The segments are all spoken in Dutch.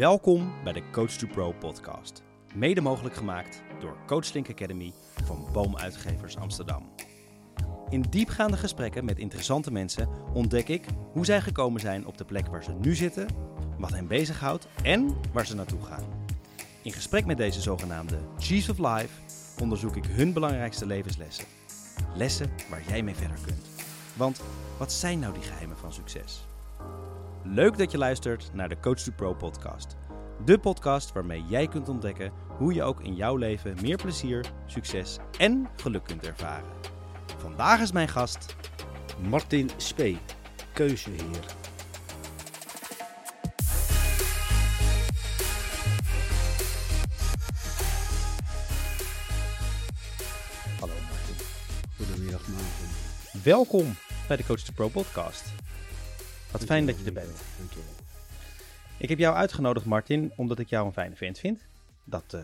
Welkom bij de Coach to Pro podcast. Mede mogelijk gemaakt door Coachlink Academy van Boomuitgevers Amsterdam. In diepgaande gesprekken met interessante mensen ontdek ik hoe zij gekomen zijn op de plek waar ze nu zitten, wat hen bezighoudt en waar ze naartoe gaan. In gesprek met deze zogenaamde Chiefs of Life onderzoek ik hun belangrijkste levenslessen. Lessen waar jij mee verder kunt. Want wat zijn nou die geheimen van succes? Leuk dat je luistert naar de Coach to Pro podcast. De podcast waarmee jij kunt ontdekken hoe je ook in jouw leven meer plezier, succes en geluk kunt ervaren. Vandaag is mijn gast Martin Spee, keuzeheer. Hallo Martin. Goedemiddag Martin. Welkom bij de Coach to Pro podcast. Wat fijn dat je er bent. Ik heb jou uitgenodigd, Martin, omdat ik jou een fijne vent vind. Dat eh,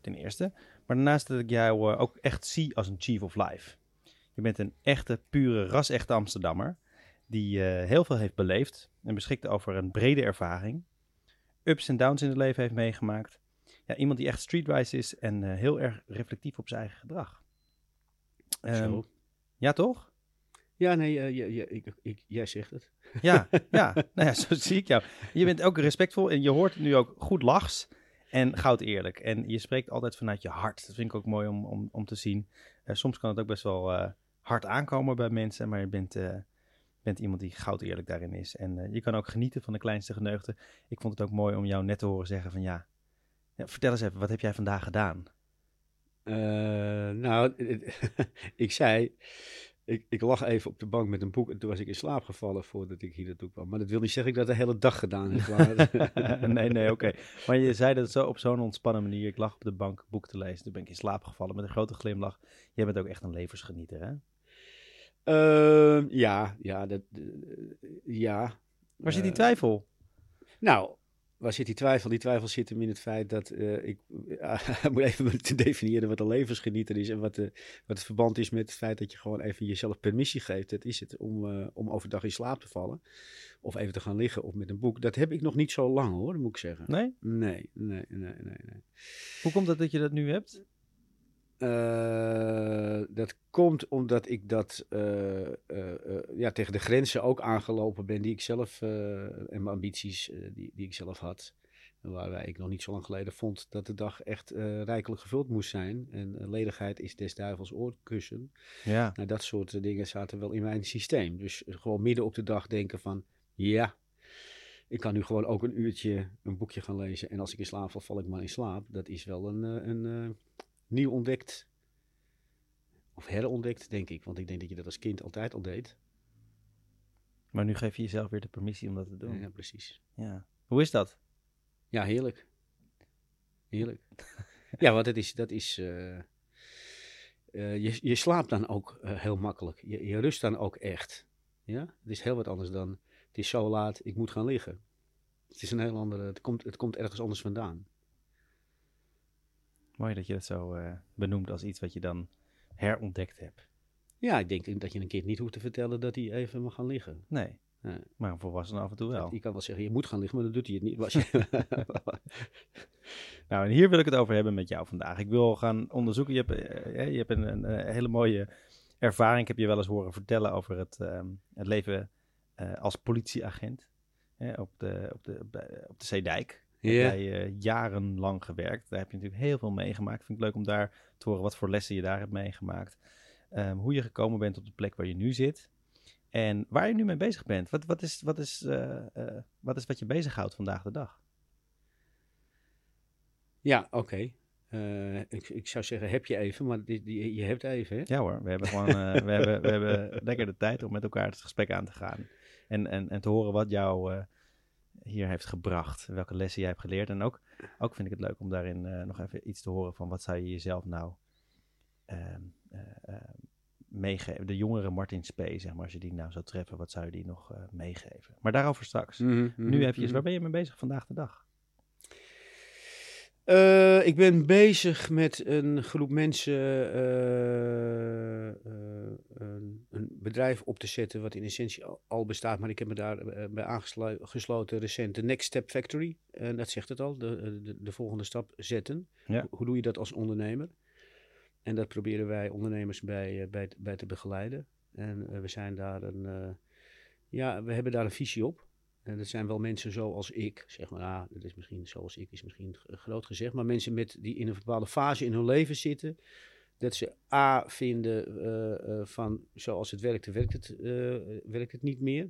ten eerste. Maar daarnaast dat ik jou eh, ook echt zie als een chief of life. Je bent een echte, pure, ras-echte Amsterdammer. Die eh, heel veel heeft beleefd en beschikt over een brede ervaring. Ups en downs in het leven heeft meegemaakt. Ja, iemand die echt streetwise is en heel erg reflectief op zijn eigen gedrag. Zo. ja, toch? Ja, nee, eh, ik, ik, jij zegt het. Ja, ja. nou ja, zo zie ik jou. Je bent ook respectvol en je hoort nu ook goed lachs en goud eerlijk. En je spreekt altijd vanuit je hart. Dat vind ik ook mooi om, om, om te zien. Eh, soms kan het ook best wel eh, hard aankomen bij mensen, maar je bent, bent iemand die goud eerlijk daarin is. En je kan ook genieten van de kleinste geneugten. Ik vond het ook mooi om jou net te horen zeggen van ja, ja vertel eens even, wat heb jij vandaag gedaan? Nou, ik zei, ik, ik lag even op de bank met een boek en toen was ik in slaap gevallen voordat ik hier naartoe kwam. Maar dat wil niet zeggen dat ik dat de hele dag gedaan heb. nee, nee, oké. Maar je zei dat zo op zo'n ontspannen manier. Ik lag op de bank boek te lezen. Toen ben ik in slaap gevallen met een grote glimlach. Jij bent ook echt een levensgenieter, hè? Ehm, ja, ja, dat, eh, ja. Waar zit die Eh, twijfel? Nou, waar zit die twijfel? Die twijfel zit hem in het feit dat eh, ik ik moet even te definiëren wat een levensgenieter is en wat, de, wat het verband is met het feit dat je gewoon even jezelf permissie geeft. Dat is het om, eh, om overdag in slaap te vallen of even te gaan liggen of met een boek. Dat heb ik nog niet zo lang hoor, moet ik zeggen. Nee? Nee, nee, nee, nee, nee. Hoe komt het dat je dat nu hebt? Eh, dat komt omdat ik dat eh, eh, ja, tegen de grenzen ook aangelopen ben die ik zelf en mijn ambities die, die ik zelf had. Waarbij ik nog niet zo lang geleden vond dat de dag echt rijkelijk gevuld moest zijn. En ledigheid is des duivels oorkussen. Ja. Nou, dat soort dingen zaten wel in mijn systeem. Dus gewoon midden op de dag denken van, ja, ik kan nu gewoon ook een uurtje een boekje gaan lezen. En als ik in slaap val, val ik maar in slaap. Dat is wel een, een eh, nieuw ontdekt, of herontdekt, denk ik. Want ik denk dat je dat als kind altijd al deed. Maar nu geef je jezelf weer de permissie om dat te doen. Ja, precies. Ja. Hoe is dat? Ja, heerlijk. Heerlijk. ja, want het is, dat is... eh, eh, je, je slaapt dan ook eh, heel makkelijk. Je, je rust dan ook echt. Ja? Het is heel wat anders dan... Het is zo laat, ik moet gaan liggen. Het is een heel andere... Het komt, het komt ergens anders vandaan. Mooi dat je dat zo eh, benoemt als iets wat je dan herontdekt hebt. Ja, ik denk dat je een kind niet hoeft te vertellen dat hij even mag gaan liggen. Nee. Nee. Maar een volwassene af en toe wel. Je kan wel zeggen, je moet gaan liggen, maar dan doet hij het niet. Nou, en hier wil ik het over hebben met jou vandaag. Ik wil gaan onderzoeken. Je hebt, eh, je hebt een, een, hele mooie ervaring. Ik heb je wel eens horen vertellen over het, ehm, het leven eh, als politieagent op, de, op, de, op de Zeedijk. Heb Ja. jij eh, jarenlang gewerkt. Daar heb je natuurlijk heel veel meegemaakt. Vind ik leuk om daar te horen wat voor lessen je daar hebt meegemaakt. Ehm, hoe je gekomen bent op de plek waar je nu zit. En waar je nu mee bezig bent. Wat, wat, is, wat, is, eh, eh, wat is wat je bezighoudt vandaag de dag? Ja, oké. Ik, ik zou zeggen, heb je even, maar die, die- je hebt even. Hè? Ja hoor, we hebben gewoon we hebben, we hebben lekker de tijd om met elkaar het gesprek aan te gaan. En, en, en te horen wat jou eh, hier heeft gebracht. Welke lessen jij hebt geleerd. En ook, ook vind ik het leuk om daarin eh, nog even iets te horen van wat zou je jezelf nou ehm, eh, eh, meegeven. De jongere Martin Spee, zeg maar, als je die nou zou treffen, wat zou je die nog meegeven? Maar daarover straks. Mhm, mhm, nu even, mhm. waar ben je mee bezig vandaag de dag? Uh, ik ben bezig met een groep mensen uh, uh, een, bedrijf op te zetten wat in essentie al, bestaat, maar ik heb me daar bij aangesloten recent, de Next Step Factory. En dat zegt het al, de, de, de volgende stap zetten. Ja. Hoe doe je dat als ondernemer? En dat proberen wij ondernemers bij, bij, bij te begeleiden. En we zijn daar een, ja, we hebben daar een visie op. En dat zijn wel mensen zoals ik, zeg maar, ah, dat is misschien zoals ik, is misschien groot gezegd, maar mensen met, die in een bepaalde fase in hun leven zitten, dat ze A vinden uh, uh, van zoals het werkt, werkt het, uh, werkt het niet meer.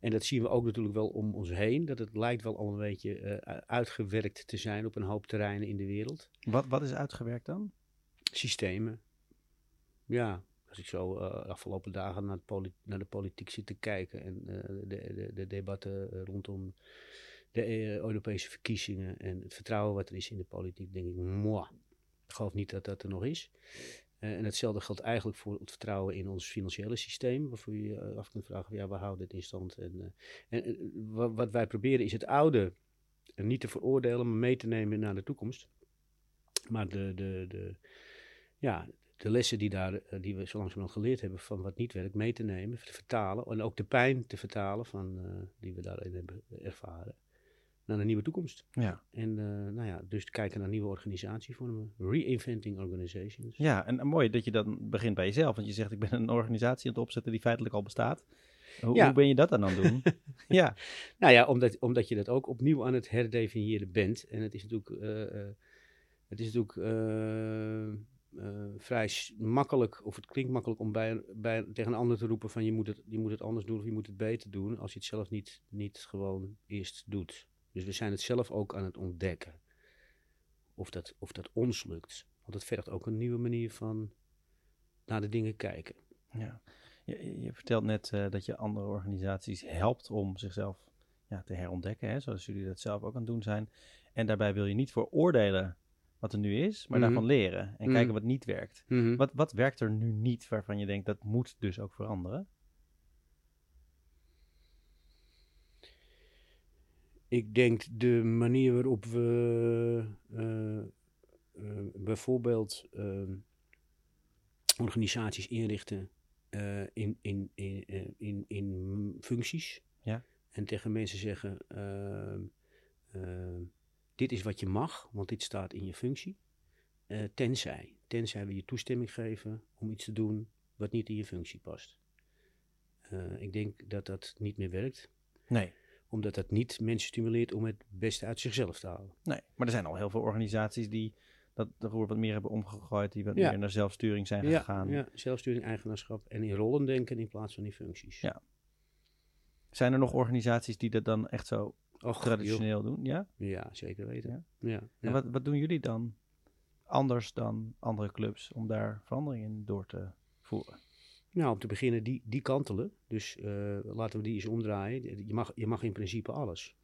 En dat zien we ook natuurlijk wel om ons heen, dat het lijkt wel al een beetje uitgewerkt te zijn op een hoop terreinen in de wereld. Wat, wat is uitgewerkt dan? Systemen. Ja, als ik zo uh, afgelopen dagen naar, naar, de politiek zit te kijken en uh, de, de, de, debatten rondom de Europese verkiezingen en het vertrouwen wat er is in de politiek, denk ik, moi, ik geloof niet dat dat er nog is. en hetzelfde geldt eigenlijk voor het vertrouwen in ons financiële systeem, waarvoor je af kunt vragen, ja, waar houdt dit in stand? En, en wat wij proberen is het oude niet te veroordelen, maar mee te nemen naar de toekomst. Maar de, de, de, ja, de lessen die, daar, eh, die we zo langzamerhand geleerd hebben van wat niet werkt, mee te nemen, te vertalen. En ook de pijn te vertalen van, uh, die we daarin hebben ervaren. Naar een nieuwe toekomst. Ja. En uh, nou ja, dus kijken naar nieuwe organisatievormen. Reinventing organizations. Ja, en, en, mooi dat je dan begint bij jezelf. Want je zegt, ik ben een organisatie aan het opzetten die feitelijk al bestaat. Hoe, ja. hoe ben je dat dan aan het doen? ja. Nou ja, omdat, omdat je dat ook opnieuw aan het herdefiniëren bent. En het is natuurlijk... het is natuurlijk uh, vrij makkelijk, of het klinkt makkelijk om bij, bij, tegen een ander te roepen van je moet, het, je moet het anders doen of je moet het beter doen, als je het zelf niet, niet gewoon eerst doet. Dus we zijn het zelf ook aan het ontdekken. Of dat, of dat ons lukt. Want het vergt ook een nieuwe manier van naar de dingen kijken. Ja. Je, je vertelt net uh, dat je andere organisaties helpt om zichzelf ja, te herontdekken, hè, zoals jullie dat zelf ook aan het doen zijn. En daarbij wil je niet veroordelen wat er nu is, maar Mhm. daarvan leren en Mhm. kijken wat niet werkt. Mhm. Wat, wat werkt er nu niet waarvan je denkt dat moet dus ook veranderen? Ik denk de manier waarop we eh, eh, bijvoorbeeld eh, organisaties inrichten in, in, in, in, in functies. Ja. En tegen mensen zeggen, dit is wat je mag, want dit staat in je functie. Eh, tenzij, tenzij we je toestemming geven om iets te doen wat niet in je functie past. Eh, ik denk dat dat niet meer werkt Nee. omdat dat niet mensen stimuleert om het beste uit zichzelf te halen. Nee, maar er zijn al heel veel organisaties die dat de roer wat meer hebben omgegooid, die wat Ja. meer naar zelfsturing zijn Ja, gegaan. ja, zelfsturing, eigenaarschap en in rollen denken in plaats van in functies. Ja. Zijn er nog organisaties die dat dan echt zo Och, traditioneel doen? Ja? Ja, zeker weten. Ja? Ja. En wat, wat doen jullie dan anders dan andere clubs om daar verandering in door te voeren? Nou, om te beginnen, die, die kantelen. Dus eh, laten we die eens omdraaien. Je mag, je mag in principe alles.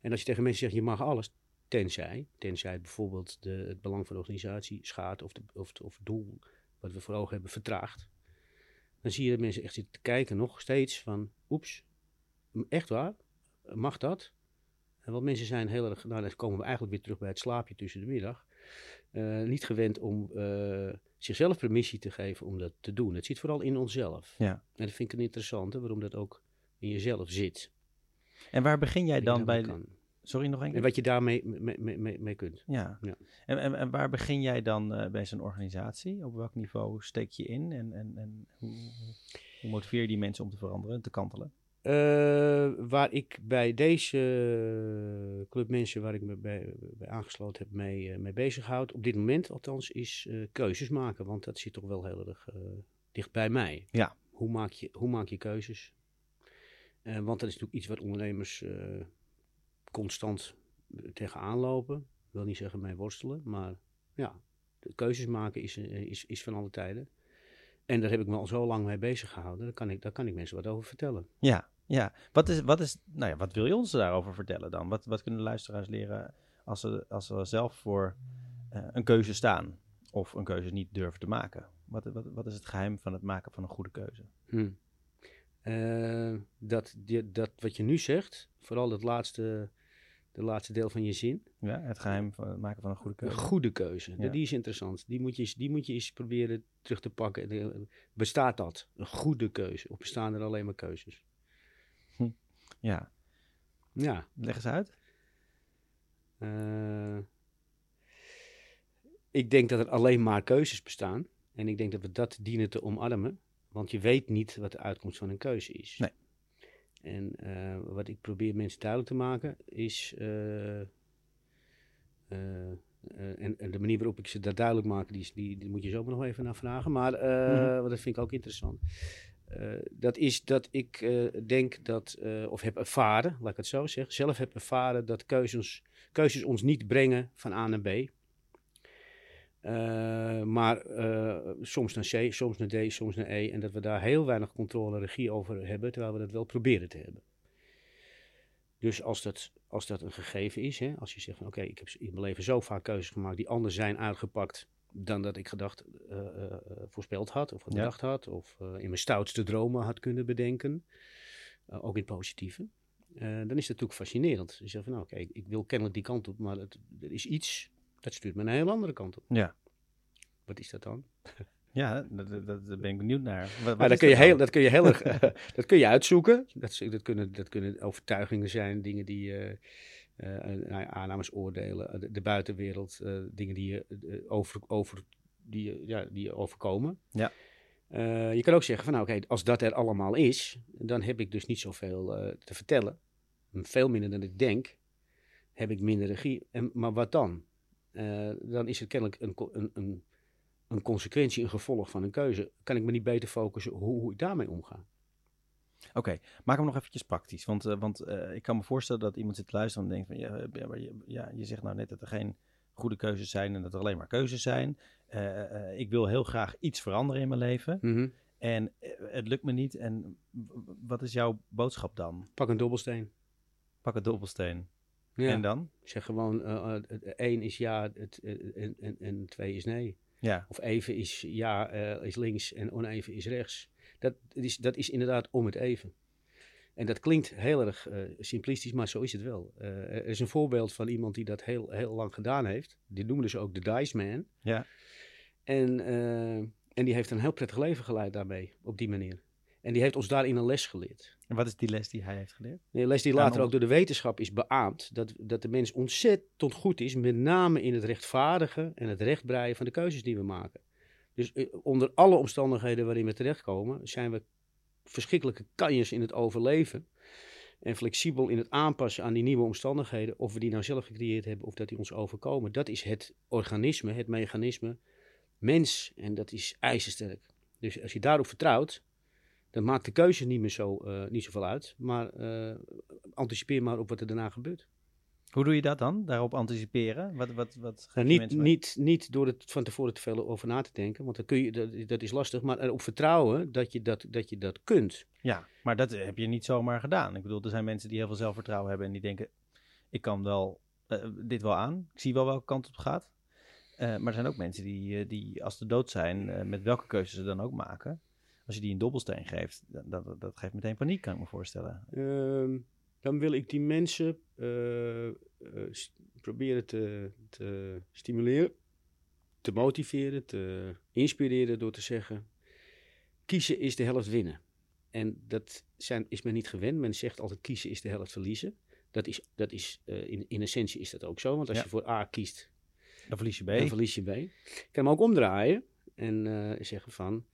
En als je tegen mensen zegt, je mag alles, tenzij, tenzij bijvoorbeeld de, het belang van de organisatie schaadt of, de, of, het- of het doel wat we voor ogen hebben vertraagt. Dan zie je dat mensen echt zitten te kijken nog steeds van, oeps, echt waar? Mag dat? En want mensen zijn heel erg, nou dan komen we eigenlijk weer terug bij het slaapje tussen de middag. eh, niet gewend om eh, zichzelf permissie te geven om dat te doen. Het zit vooral in onszelf. Ja. En dat vind ik een interessante, waarom dat ook in jezelf zit. En waar begin jij dan bij... kan. Sorry, nog een En keer? wat je daarmee mee, mee, kunt. Ja. Ja. En, en, en waar begin jij dan eh, bij zo'n organisatie? Op welk niveau steek je in? En, en, en hoe, hoe- hoe motiveer je die mensen om te veranderen en te kantelen? Eh, waar ik bij deze club mensen waar ik me bij, bij aangesloten heb mee, eh, mee bezighoud, op dit moment althans, is eh, keuzes maken. Want dat zit toch wel heel erg dicht bij mij. Ja. Hoe maak je, hoe maak je keuzes? Want dat is natuurlijk iets wat ondernemers constant tegenaan lopen. Ik wil niet zeggen mee worstelen, maar ja, keuzes maken is, is, is van alle tijden. En daar heb ik me al zo lang mee bezig gehouden. Daar kan ik, daar kan ik mensen wat over vertellen. Ja, ja. Wat, is, wat, is, nou ja, wat wil je ons daarover vertellen dan? Wat, wat kunnen luisteraars leren als ze, als ze zelf voor eh, een keuze staan? Of een keuze niet durven te maken? Wat, wat, wat is het geheim van het maken van een goede keuze? Hm. Eh, dat, die, dat wat je nu zegt, vooral dat laatste de laatste deel van je zin. Ja, het geheim van het maken van een goede Een keuze. goede keuze. Ja. Die is interessant. Die moet, je, die moet je eens proberen terug te pakken. Bestaat dat? Een goede keuze? Of bestaan er alleen maar keuzes? Ja, Ja. leg eens uit. eh, ik denk dat er alleen maar keuzes bestaan. En ik denk dat we dat dienen te omarmen. Want je weet niet wat de uitkomst van een keuze is. Nee. En eh, wat ik probeer mensen duidelijk te maken is. eh, en, en de manier waarop ik ze dat duidelijk maak, die, die, die moet je zo maar nog even naar vragen. Maar Mhm. want dat vind ik ook interessant. Eh, dat is dat ik eh, denk dat, eh, of heb ervaren, laat ik het zo zeggen, zelf heb ervaren dat keuzes, keuzes ons niet brengen van A naar B. Maar soms naar C, soms naar D, soms naar E. En dat we daar heel weinig controle en regie over hebben, terwijl we dat wel proberen te hebben. Dus als dat, als dat een gegeven is, hè, als je zegt van oké, ik heb in mijn leven zo vaak keuzes gemaakt die anders zijn uitgepakt dan dat ik gedacht, eh, eh, eh, voorspeld had of gedacht had, of in mijn stoutste dromen had kunnen bedenken, ook in het positieve. Dan is dat natuurlijk fascinerend. Je zegt van nou oké, ik wil kennelijk die kant op, maar het, er is iets dat stuurt me een hele andere kant op. Ja. Wat is dat dan? Ja, daar ben ik benieuwd naar. Wat, wat Maar dat kun, je heel, dat kun je heel erg dat kun je uitzoeken. Dat, dat, kunnen, dat kunnen overtuigingen zijn, dingen die aannames, oordelen, eh, de, de buitenwereld, eh, dingen die je, eh, over, over, die, ja, die je overkomen. Ja. Eh, je kan ook zeggen van nou oké, als dat er allemaal is, dan heb ik dus niet zoveel eh te vertellen. Veel minder dan ik denk, heb ik minder regie. En, maar wat dan? Eh, dan is het kennelijk een, een, een, een consequentie, een gevolg van een keuze. Kan ik me niet beter focussen hoe, hoe ik daarmee omga? Oké, maak hem nog eventjes praktisch. Want, eh, want eh, ik kan me voorstellen dat iemand zit te luisteren en denkt van... Ja, eh, ja, je, ja, je zegt nou net dat er geen goede keuzes zijn en dat er alleen maar keuzes zijn. Ik wil heel graag iets veranderen in mijn leven. En eh, het lukt me niet. En wat is jouw boodschap dan? Pak een dobbelsteen. Pak een dobbelsteen. Ja. En dan? Zeg gewoon, één is ja het, en, en, en twee is nee. Ja, Of even is ja is links en oneven is rechts. Dat is, dat is inderdaad om het even. En dat klinkt heel erg eh, simplistisch, maar zo is het wel. Eh, er is een voorbeeld van iemand die dat heel, heel lang gedaan heeft. Die noemden ze ook de Dice Man. ja. En, eh, en die heeft een heel prettig leven geleid daarmee, op die manier. En die heeft ons daarin een les geleerd. En wat is die les die hij heeft geleerd? Een les die later ook door de wetenschap is beaamd. Dat, dat de mens ontzettend goed is, met name in het rechtvaardigen en het rechtbreien van de keuzes die we maken. Dus eh, onder alle omstandigheden waarin we terechtkomen, zijn we verschrikkelijke kanjers in het overleven. En flexibel in het aanpassen aan die nieuwe omstandigheden. Of we die nou zelf gecreëerd hebben of dat die ons overkomen. Dat is het organisme, het mechanisme, mens. En dat is ijzersterk. Dus als je daarop vertrouwt, dan maakt de keuze niet meer zo, eh, niet zoveel uit. Maar eh, anticipeer maar op wat er daarna gebeurt. Hoe doe je dat dan? Daarop anticiperen? Wat, wat, wat Nou, niet, niet, niet door er van tevoren te veel over na te denken, want dan kun je, dat, dat is lastig. Maar erop vertrouwen dat je dat, dat, je dat kunt. Ja, maar dat heb je niet zomaar gedaan. Ik bedoel, er zijn mensen die heel veel zelfvertrouwen hebben en die denken, ik kan wel eh, dit wel aan. Ik zie wel welke kant het op gaat. Eh, maar er zijn ook mensen die, eh, die als de dood zijn, met welke keuze ze dan ook maken. Als je die een dobbelsteen geeft, dat, dat, dat geeft meteen paniek, kan ik me voorstellen. Ehm, dan wil ik die mensen eh, eh, proberen te, te stimuleren, te motiveren, te inspireren door te zeggen: kiezen is de helft winnen. En dat zijn, is men niet gewend. Men zegt altijd: kiezen is de helft verliezen. Dat is, dat is, eh, in, in essentie is dat ook zo. Want als Ja. je voor A kiest, Dan verlies je B. dan verlies je B. Ik kan hem ook omdraaien en zeggen van...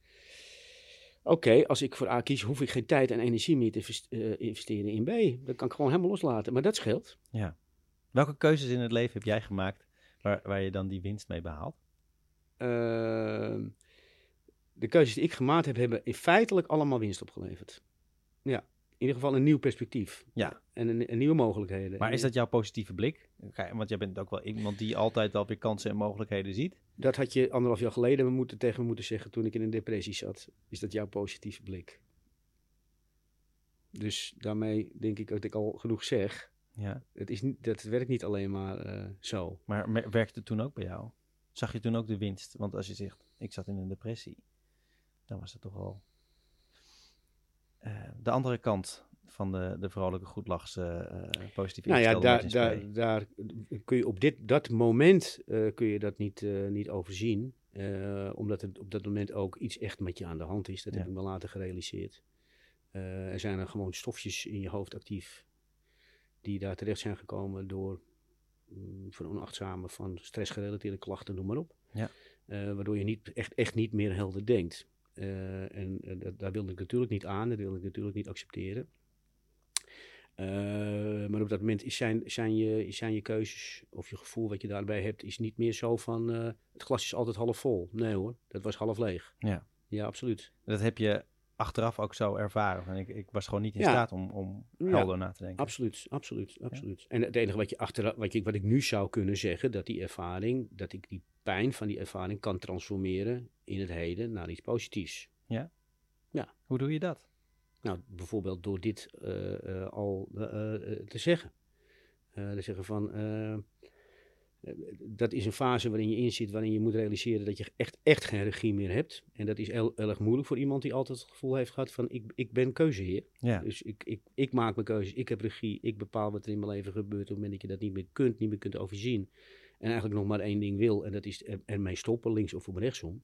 Oké, als ik voor A kies, hoef ik geen tijd en energie meer te eh, investeren in B. Dan kan ik gewoon helemaal loslaten. Maar dat scheelt. Welke keuzes in het leven heb jij gemaakt waar, waar je dan die winst mee behaalt? Ehm, de keuzes die ik gemaakt heb, hebben in feitelijk allemaal winst opgeleverd. Ja, ieder geval een nieuw perspectief. Ja. En een, een nieuwe mogelijkheden. Maar is dat jouw positieve blik? Want jij bent ook wel iemand die altijd wel weer kansen en mogelijkheden ziet. Dat had je anderhalf jaar geleden moeten, tegen me moeten zeggen toen ik in een depressie zat. Is dat jouw positieve blik? Dus daarmee denk ik dat ik al genoeg zeg. Ja. Het, is niet, dat werkt niet alleen maar eh, zo. Maar werkte het toen ook bij jou? Zag je toen ook de winst? Want als je zegt, ik zat in een depressie, dan was het toch wel... eh, de andere kant van de, de vrolijke, goedlachse, uh, positieve Nou ja, daar, daar, daar kun je op dit, dat moment uh, kun je dat niet, uh, niet overzien. omdat er op dat moment ook iets echt met je aan de hand is. Dat ja. heb ik me later gerealiseerd. er zijn er gewoon stofjes in je hoofd actief die daar terecht zijn gekomen door um, van onachtzame, van stressgerelateerde klachten, noem maar op. Ja. waardoor je niet, echt, echt niet meer helder denkt. Uh, en uh, dat, daar wilde ik natuurlijk niet aan, dat wilde ik natuurlijk niet accepteren. Uh, maar op dat moment is zijn, zijn, je, zijn je keuzes of je gevoel wat je daarbij hebt, is niet meer zo van het glas is altijd half vol. Nee hoor, dat was half leeg. Ja, ja absoluut. Dat heb je achteraf ook zo ervaren. En ik, ik was gewoon niet in ja. staat om, om helder ja, na te denken. Absoluut, absoluut, absoluut. Ja. En het enige wat, je achteraf, wat, je, wat ik nu zou kunnen zeggen, dat die ervaring, dat ik die pijn van die ervaring kan transformeren in het heden naar iets positiefs. Ja? Ja. Hoe doe je dat? Nou, bijvoorbeeld door dit uh, uh, al uh, te zeggen. te zeggen van, dat is een fase waarin je in zit, waarin je moet realiseren dat je echt, echt geen regie meer hebt. En dat is heel, heel erg moeilijk voor iemand die altijd het gevoel heeft gehad van, ik, ik ben keuzeheer. Ja. Dus ik, ik, ik maak mijn keuzes, ik heb regie, ik bepaal wat er in mijn leven gebeurt op het moment dat je dat niet meer kunt, niet meer kunt overzien. En eigenlijk nog maar één ding wil, en dat is ermee stoppen, links of rechtsom.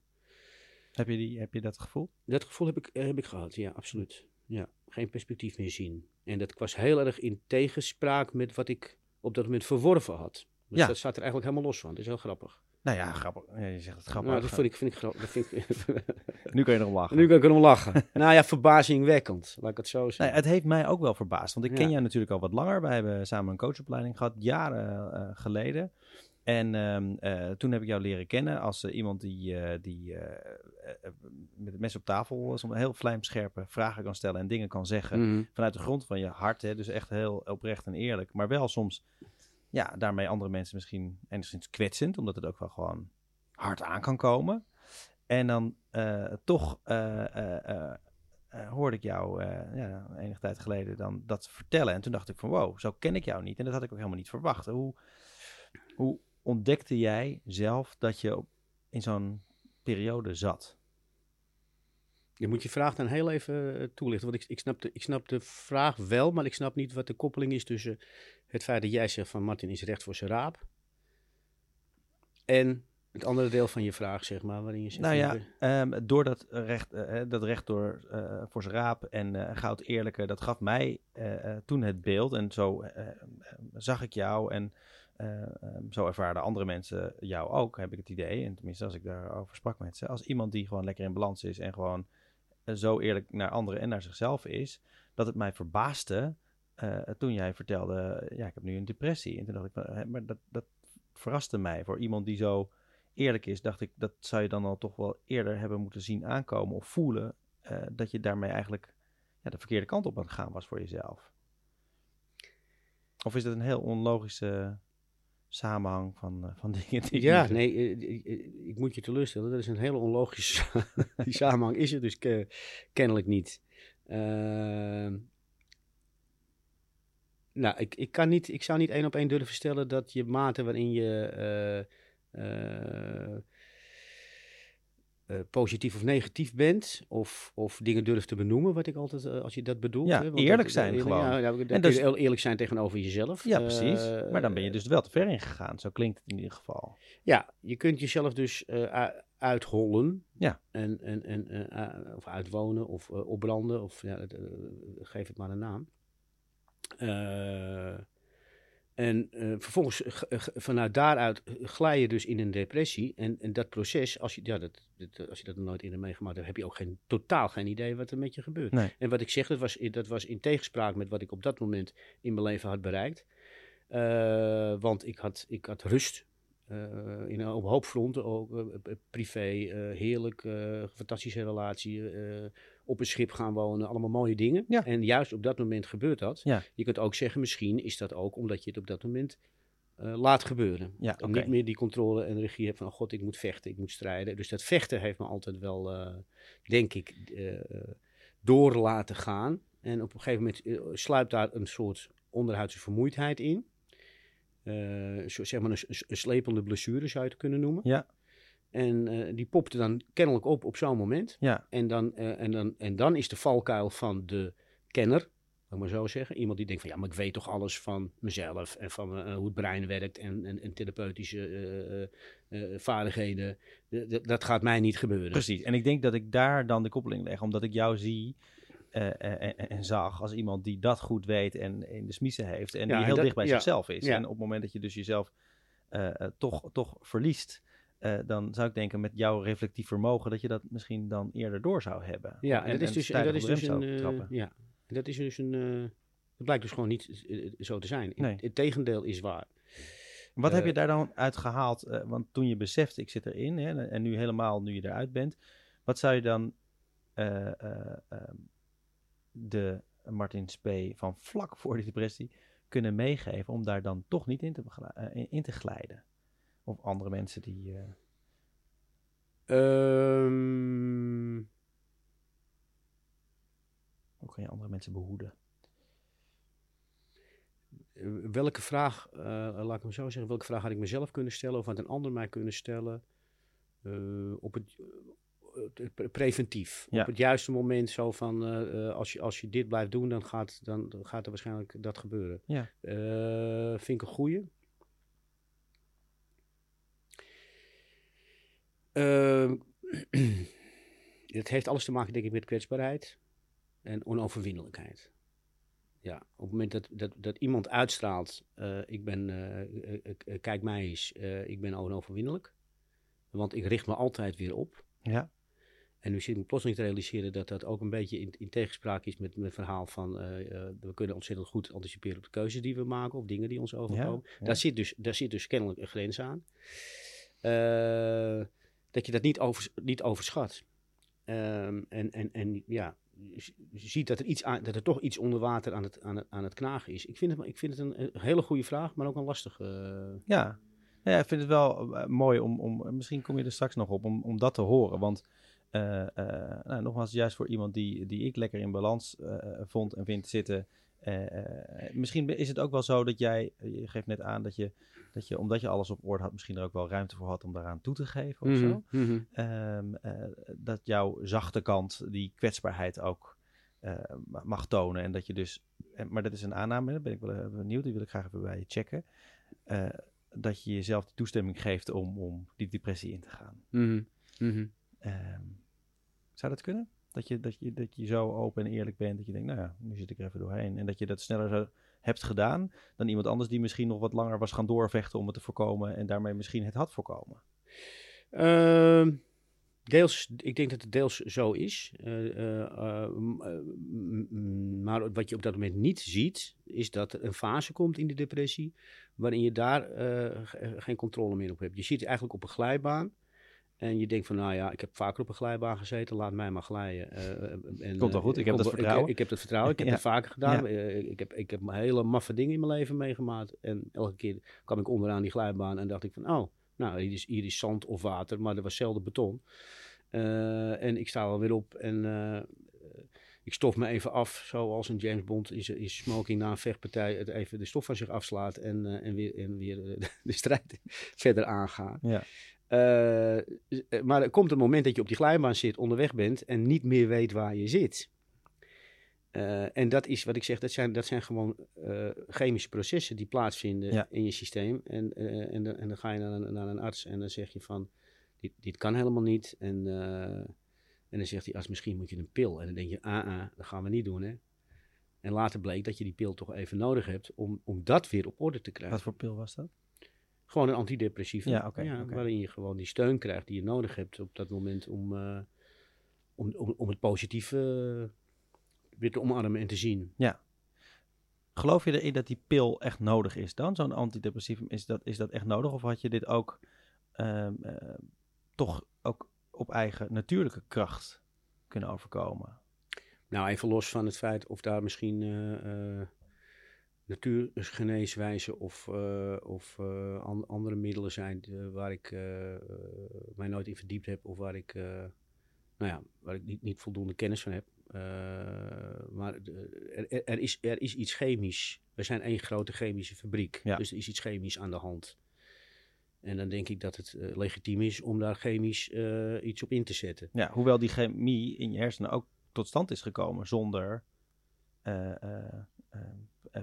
Heb je, die, heb je dat gevoel? Dat gevoel heb ik, heb ik gehad, ja, absoluut. Ja, geen perspectief meer zien. En dat was heel erg in tegenspraak met wat ik op dat moment verworven had. Dus ja. dat staat er eigenlijk helemaal los van. Dat is heel grappig. Nou ja, grappig. Ja, je zegt het grappig. Nou, dat vind ik, vind ik grappig. Vind ik... nu kan je erom lachen. Nu kan ik erom lachen. nou ja, verbazingwekkend, laat ik het zo zeggen. Nee, het heeft mij ook wel verbaasd. Want ik ken ja. jou natuurlijk al wat langer. Wij hebben samen een coachopleiding gehad, jaren uh, geleden. En um, uh, toen heb ik jou leren kennen als uh, iemand die, uh, die met het mes op tafel soms heel vlijmscherpe vragen kan stellen en dingen kan zeggen Mhm. vanuit de grond van je hart. Hè? Dus echt heel oprecht en eerlijk. Maar wel soms, ja, daarmee andere mensen misschien enigszins kwetsend, omdat het ook wel gewoon hard aan kan komen. En dan toch hoorde ik jou ja, enige tijd geleden dan dat vertellen. En toen dacht ik van wow, zo ken ik jou niet. En dat had ik ook helemaal niet verwacht. Hoe, hoe ontdekte jij zelf dat je in zo'n periode zat? Je moet je vraag dan heel even uh, toelichten. Want ik, ik, snap de, ik snap de vraag wel, maar ik snap niet wat de koppeling is tussen het feit dat jij zegt van Martin is recht voor zijn raap. En het andere deel van je vraag, zeg maar, waarin je zegt... Nou ja, um, door dat recht, uh, dat recht door, uh, voor zijn raap en uh, goud eerlijke, dat gaf mij toen het beeld. En zo zag ik jou en um, zo ervaren andere mensen jou ook, heb ik het idee. En tenminste, als ik daarover sprak met ze. Als iemand die gewoon lekker in balans is en gewoon uh, zo eerlijk naar anderen en naar zichzelf is. Dat het mij verbaasde uh, toen jij vertelde, ja, ik heb nu een depressie. En toen dacht ik, maar dat, dat verraste mij. Voor iemand die zo eerlijk is, dacht ik, dat zou je dan al toch wel eerder hebben moeten zien aankomen. Of voelen dat je daarmee eigenlijk ja, de verkeerde kant op aan het gaan was voor jezelf. Of is dat een heel onlogische samenhang van, uh, van dingen die Ja, ik nee, ik, ik, moet je teleurstellen. Dat is een hele onlogische Die samenhang is er dus ke kennelijk niet. Uh, nou, ik, ik, kan niet, ik zou niet één op één durven stellen dat je mate waarin je uh, uh, positief of negatief bent, of, of dingen durft te benoemen, wat ik altijd, uh, als je dat bedoelt. Ja, hè, eerlijk dat, zijn eerlijk, gewoon. Ja, ja, en dus, eerlijk zijn tegenover jezelf. Ja, precies. Uh, maar dan ben je dus wel te ver in gegaan, zo klinkt het in ieder geval. Ja, je kunt jezelf dus uithollen. Ja. En, en, en, of uitwonen, of opbranden, of ja, geef het maar een naam. En uh, vervolgens vanuit daaruit glij je dus in een depressie. En, en dat proces, als je, ja, dat, dat, als je dat nog nooit eerder meegemaakt hebt, heb je ook geen, totaal geen idee wat er met je gebeurt. Nee. En wat ik zeg, dat was, dat was in tegenspraak met wat ik op dat moment in mijn leven had bereikt. Uh, want ik had, ik had rust. Uh, in, op hoop fronten, ook privé, heerlijk, fantastische relatie op een schip gaan wonen, allemaal mooie dingen. Ja. En juist op dat moment gebeurt dat. Ja. Je kunt ook zeggen, misschien is dat ook omdat je het op dat moment uh, laat gebeuren. Ja, okay. niet meer die controle en regie hebt van, oh god, ik moet vechten, ik moet strijden. Dus dat vechten heeft me altijd wel, uh, denk ik, uh, door laten gaan. En op een gegeven moment sluipt daar een soort onderhuidse vermoeidheid in. Zeg maar een, een, slepende blessure zou je het kunnen noemen. Ja. En uh, die popte dan kennelijk op op zo'n moment. Ja. En, dan, uh, en, dan, en dan is de valkuil van de kenner ik maar zo zeggen. Iemand die denkt van ja, maar ik weet toch alles van mezelf en van eh, hoe het brein werkt en, en, en therapeutische eh, eh, vaardigheden. D- dat gaat mij niet gebeuren. Precies. En ik denk dat ik daar dan de koppeling leg, omdat ik jou zie eh, eh, en, en zag als iemand die dat goed weet en in de smiezen heeft en Ja, die en heel dat- dicht bij ja, zichzelf is. En op het moment dat je dus jezelf eh, eh, toch, toch verliest, eh, dan zou ik denken met jouw reflectief vermogen dat je dat misschien dan eerder door zou hebben. Ja, en, dat is dus, en dat is dus een. eh, trappen. ja, dat is dus een. eh, het blijkt dus gewoon niet eh, zo te zijn. Nee. Het tegendeel is waar. Wat heb Eh, je daar dan uit gehaald? eh, want toen je besefte, ik zit erin, hè, en nu helemaal nu je eruit bent, wat zou je dan eh, eh, ehm, de Martin Spee van vlak voor die depressie kunnen meegeven om daar dan toch niet in te, eh, in te glijden? Of andere mensen die. eh, Ehm, hoe kan je andere mensen behoeden? eh, welke vraag, eh, laat ik hem zo zeggen, welke vraag had ik mezelf kunnen stellen of had een ander mij kunnen stellen? Eh, op het, pre- preventief. Ja. Op het juiste moment zo van, als, je, als je dit blijft doen, dan gaat, dan, gaat er waarschijnlijk dat gebeuren. Ja. Eh, vind ik een goeie. Ehm, het heeft alles te maken, denk ik, met kwetsbaarheid en onoverwinnelijkheid. Ja, op het moment dat, dat, dat iemand uitstraalt, eh, ik ben, eh, eh, kijk mij eens, ik ben onoverwinnelijk. Want ik richt me altijd weer op. Ja. En nu zit ik me plotseling te realiseren dat dat ook een beetje in, in tegenspraak is met, met het verhaal van we kunnen ontzettend goed anticiperen op de keuzes die we maken of dingen die ons overkomen. ja. Daar, zit dus, daar zit dus kennelijk een grens aan. Eh, dat je dat niet, over, niet overschat. Ehm, en, en, en ja, ziet dat er, iets aan, dat er toch iets onder water aan het, aan aan het knagen is. Ik vind het, ik vind het een, hele goede vraag, maar ook een lastige. eh, Ja. Nou ja, ik vind het wel eh, mooi om, om, misschien kom je er straks nog op, om, om dat te horen. Want eh, eh, nou, nogmaals, juist voor iemand die, die ik lekker in balans eh, vond en vind zitten. Eh, eh, misschien is het ook wel zo dat jij, je geeft net aan dat je, dat je, omdat je alles op orde had, misschien er ook wel ruimte voor had om daaraan toe te geven of zo. mhm, mhm. Ehm, eh, dat jouw zachte kant, die kwetsbaarheid ook eh, ma- mag tonen. En dat je dus, maar dat is een aanname, daar ben ik wel eh, benieuwd, die wil ik graag even bij je checken. Eh, dat je jezelf de toestemming geeft om, om die depressie in te gaan. Mhm. Ehm, zou dat kunnen? Dat je, dat, je, dat je zo open en eerlijk bent dat je denkt, nou ja, nu zit ik er even doorheen. En dat je dat sneller hebt gedaan dan iemand anders die misschien nog wat langer was gaan doorvechten om het te voorkomen en daarmee misschien het had voorkomen. Ehm, deels, ik denk dat het deels zo is. Eh, eh, eh, maar wat je op dat moment niet ziet, is dat er een fase komt in de depressie waarin je daar ge- geen controle meer op hebt. Je zit eigenlijk op een glijbaan. En je denkt van, nou ja, ik heb vaker op een glijbaan gezeten, laat mij maar glijden. Eh, en, Komt wel eh, goed, ik heb dat wel- vertrouwen. Ik, heb dat vertrouwen, ik heb Ja. het vaker gedaan. Ja. Ik, heb, ik heb hele maffe dingen in mijn leven meegemaakt. En elke keer kwam ik onderaan die glijbaan en dacht ik van, oh, nou, hier is, hier is zand of water, maar er was zelden beton. En ik sta wel weer op en ik stof me even af, zoals een James Bond is, is smoking na een vechtpartij het even de stof van zich afslaat en, en weer, en weer de strijd verder aangaat. Ja. Eh, eh, maar er komt een moment dat je op die glijbaan zit, onderweg bent en niet meer weet waar je zit. Eh, en dat is wat ik zeg, dat zijn, dat zijn gewoon chemische processen die plaatsvinden Ja. in je systeem. En, en, dan- en dan ga je naar een, naar een arts en dan zeg je van, dit, dit kan helemaal niet. En, en dan zegt die arts, misschien moet je een pil. En dan denk je, ah, ah dat gaan we niet doen, hè. En later bleek dat je die pil toch even nodig hebt om, om dat weer op orde te krijgen. Wat voor pil was dat? Gewoon een antidepressieve. Ja. Waarin je gewoon die steun krijgt die je nodig hebt op dat moment om, eh, om, om, om het positieve eh, weer te omarmen en te zien. Geloof je erin dat die pil echt nodig is dan? Zo'n antidepressivum, is dat, is dat echt nodig? Of had je dit ook ehm, eh, toch ook op eigen natuurlijke kracht kunnen overkomen? Nou, even los van het feit of daar misschien natuurgeneeswijzen of, eh, of eh, an- andere middelen zijn eh, waar ik mij nooit in verdiept heb of waar ik, nou ja, waar ik niet, niet voldoende kennis van heb. Maar er, er, is, er is iets chemisch. We zijn één grote chemische fabriek. Ja. Dus er is iets chemisch aan de hand. En dan denk ik dat het legitiem is om daar chemisch iets op in te zetten. Ja, hoewel die chemie in je hersenen ook tot stand is gekomen zonder,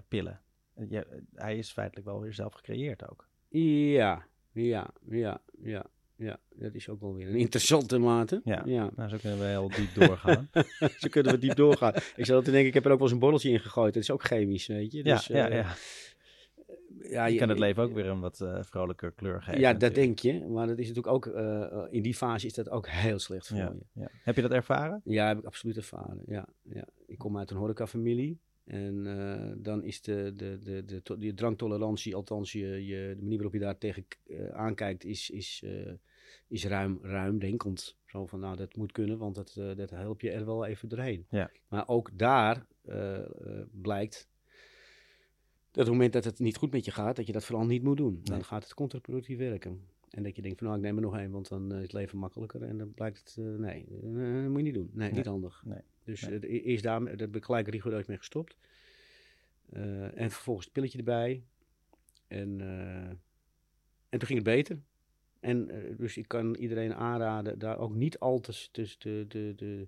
pillen. Je, hij is feitelijk wel weer zelf gecreëerd ook. Ja, ja, ja, ja, ja. Dat is ook wel weer een interessante mate. Ja. ja. Nou, zo kunnen we heel diep doorgaan. Zo kunnen we diep doorgaan. Ik zou te denken, ik heb er ook wel eens een borreltje in gegooid. Dat is ook chemisch, weet je. ja, Dus, ja, eh, ja. ja, Je kan het leven ook weer een wat eh, vrolijker kleur geven. Ja, dat denk je. Maar dat is natuurlijk ook, eh, eh, in die fase is dat ook heel slecht voor Ja, je. ja. Heb je dat ervaren? Ja, heb ik absoluut ervaren. Ja, ja. Ik kom uit een horecafamilie. En eh, dan is de, de, de, de, to- de dranktolerantie, althans je, je, de manier waarop je daar tegen eh, aankijkt, is, is, eh, is ruim, ruimdenkend. Zo van, nou, dat moet kunnen, want dat, dat helpt je er wel even doorheen. Ja. Maar ook daar blijkt dat op het moment dat het niet goed met je gaat, dat je dat vooral niet moet doen. Dan Nee. gaat het contraproductief werken. En dat je denkt van, nou, ik neem er nog één, want dan is het leven makkelijker. En dan blijkt het, nee, dat moet je niet doen. Nee, Nee. niet handig. Nee. Dus Nee. eerst daar, daar ben ik gelijk rigoureus mee gestopt. Eh, en vervolgens het pilletje erbij. En, eh, en toen ging het beter. En eh, dus ik kan iedereen aanraden daar ook niet al te, te, te, te,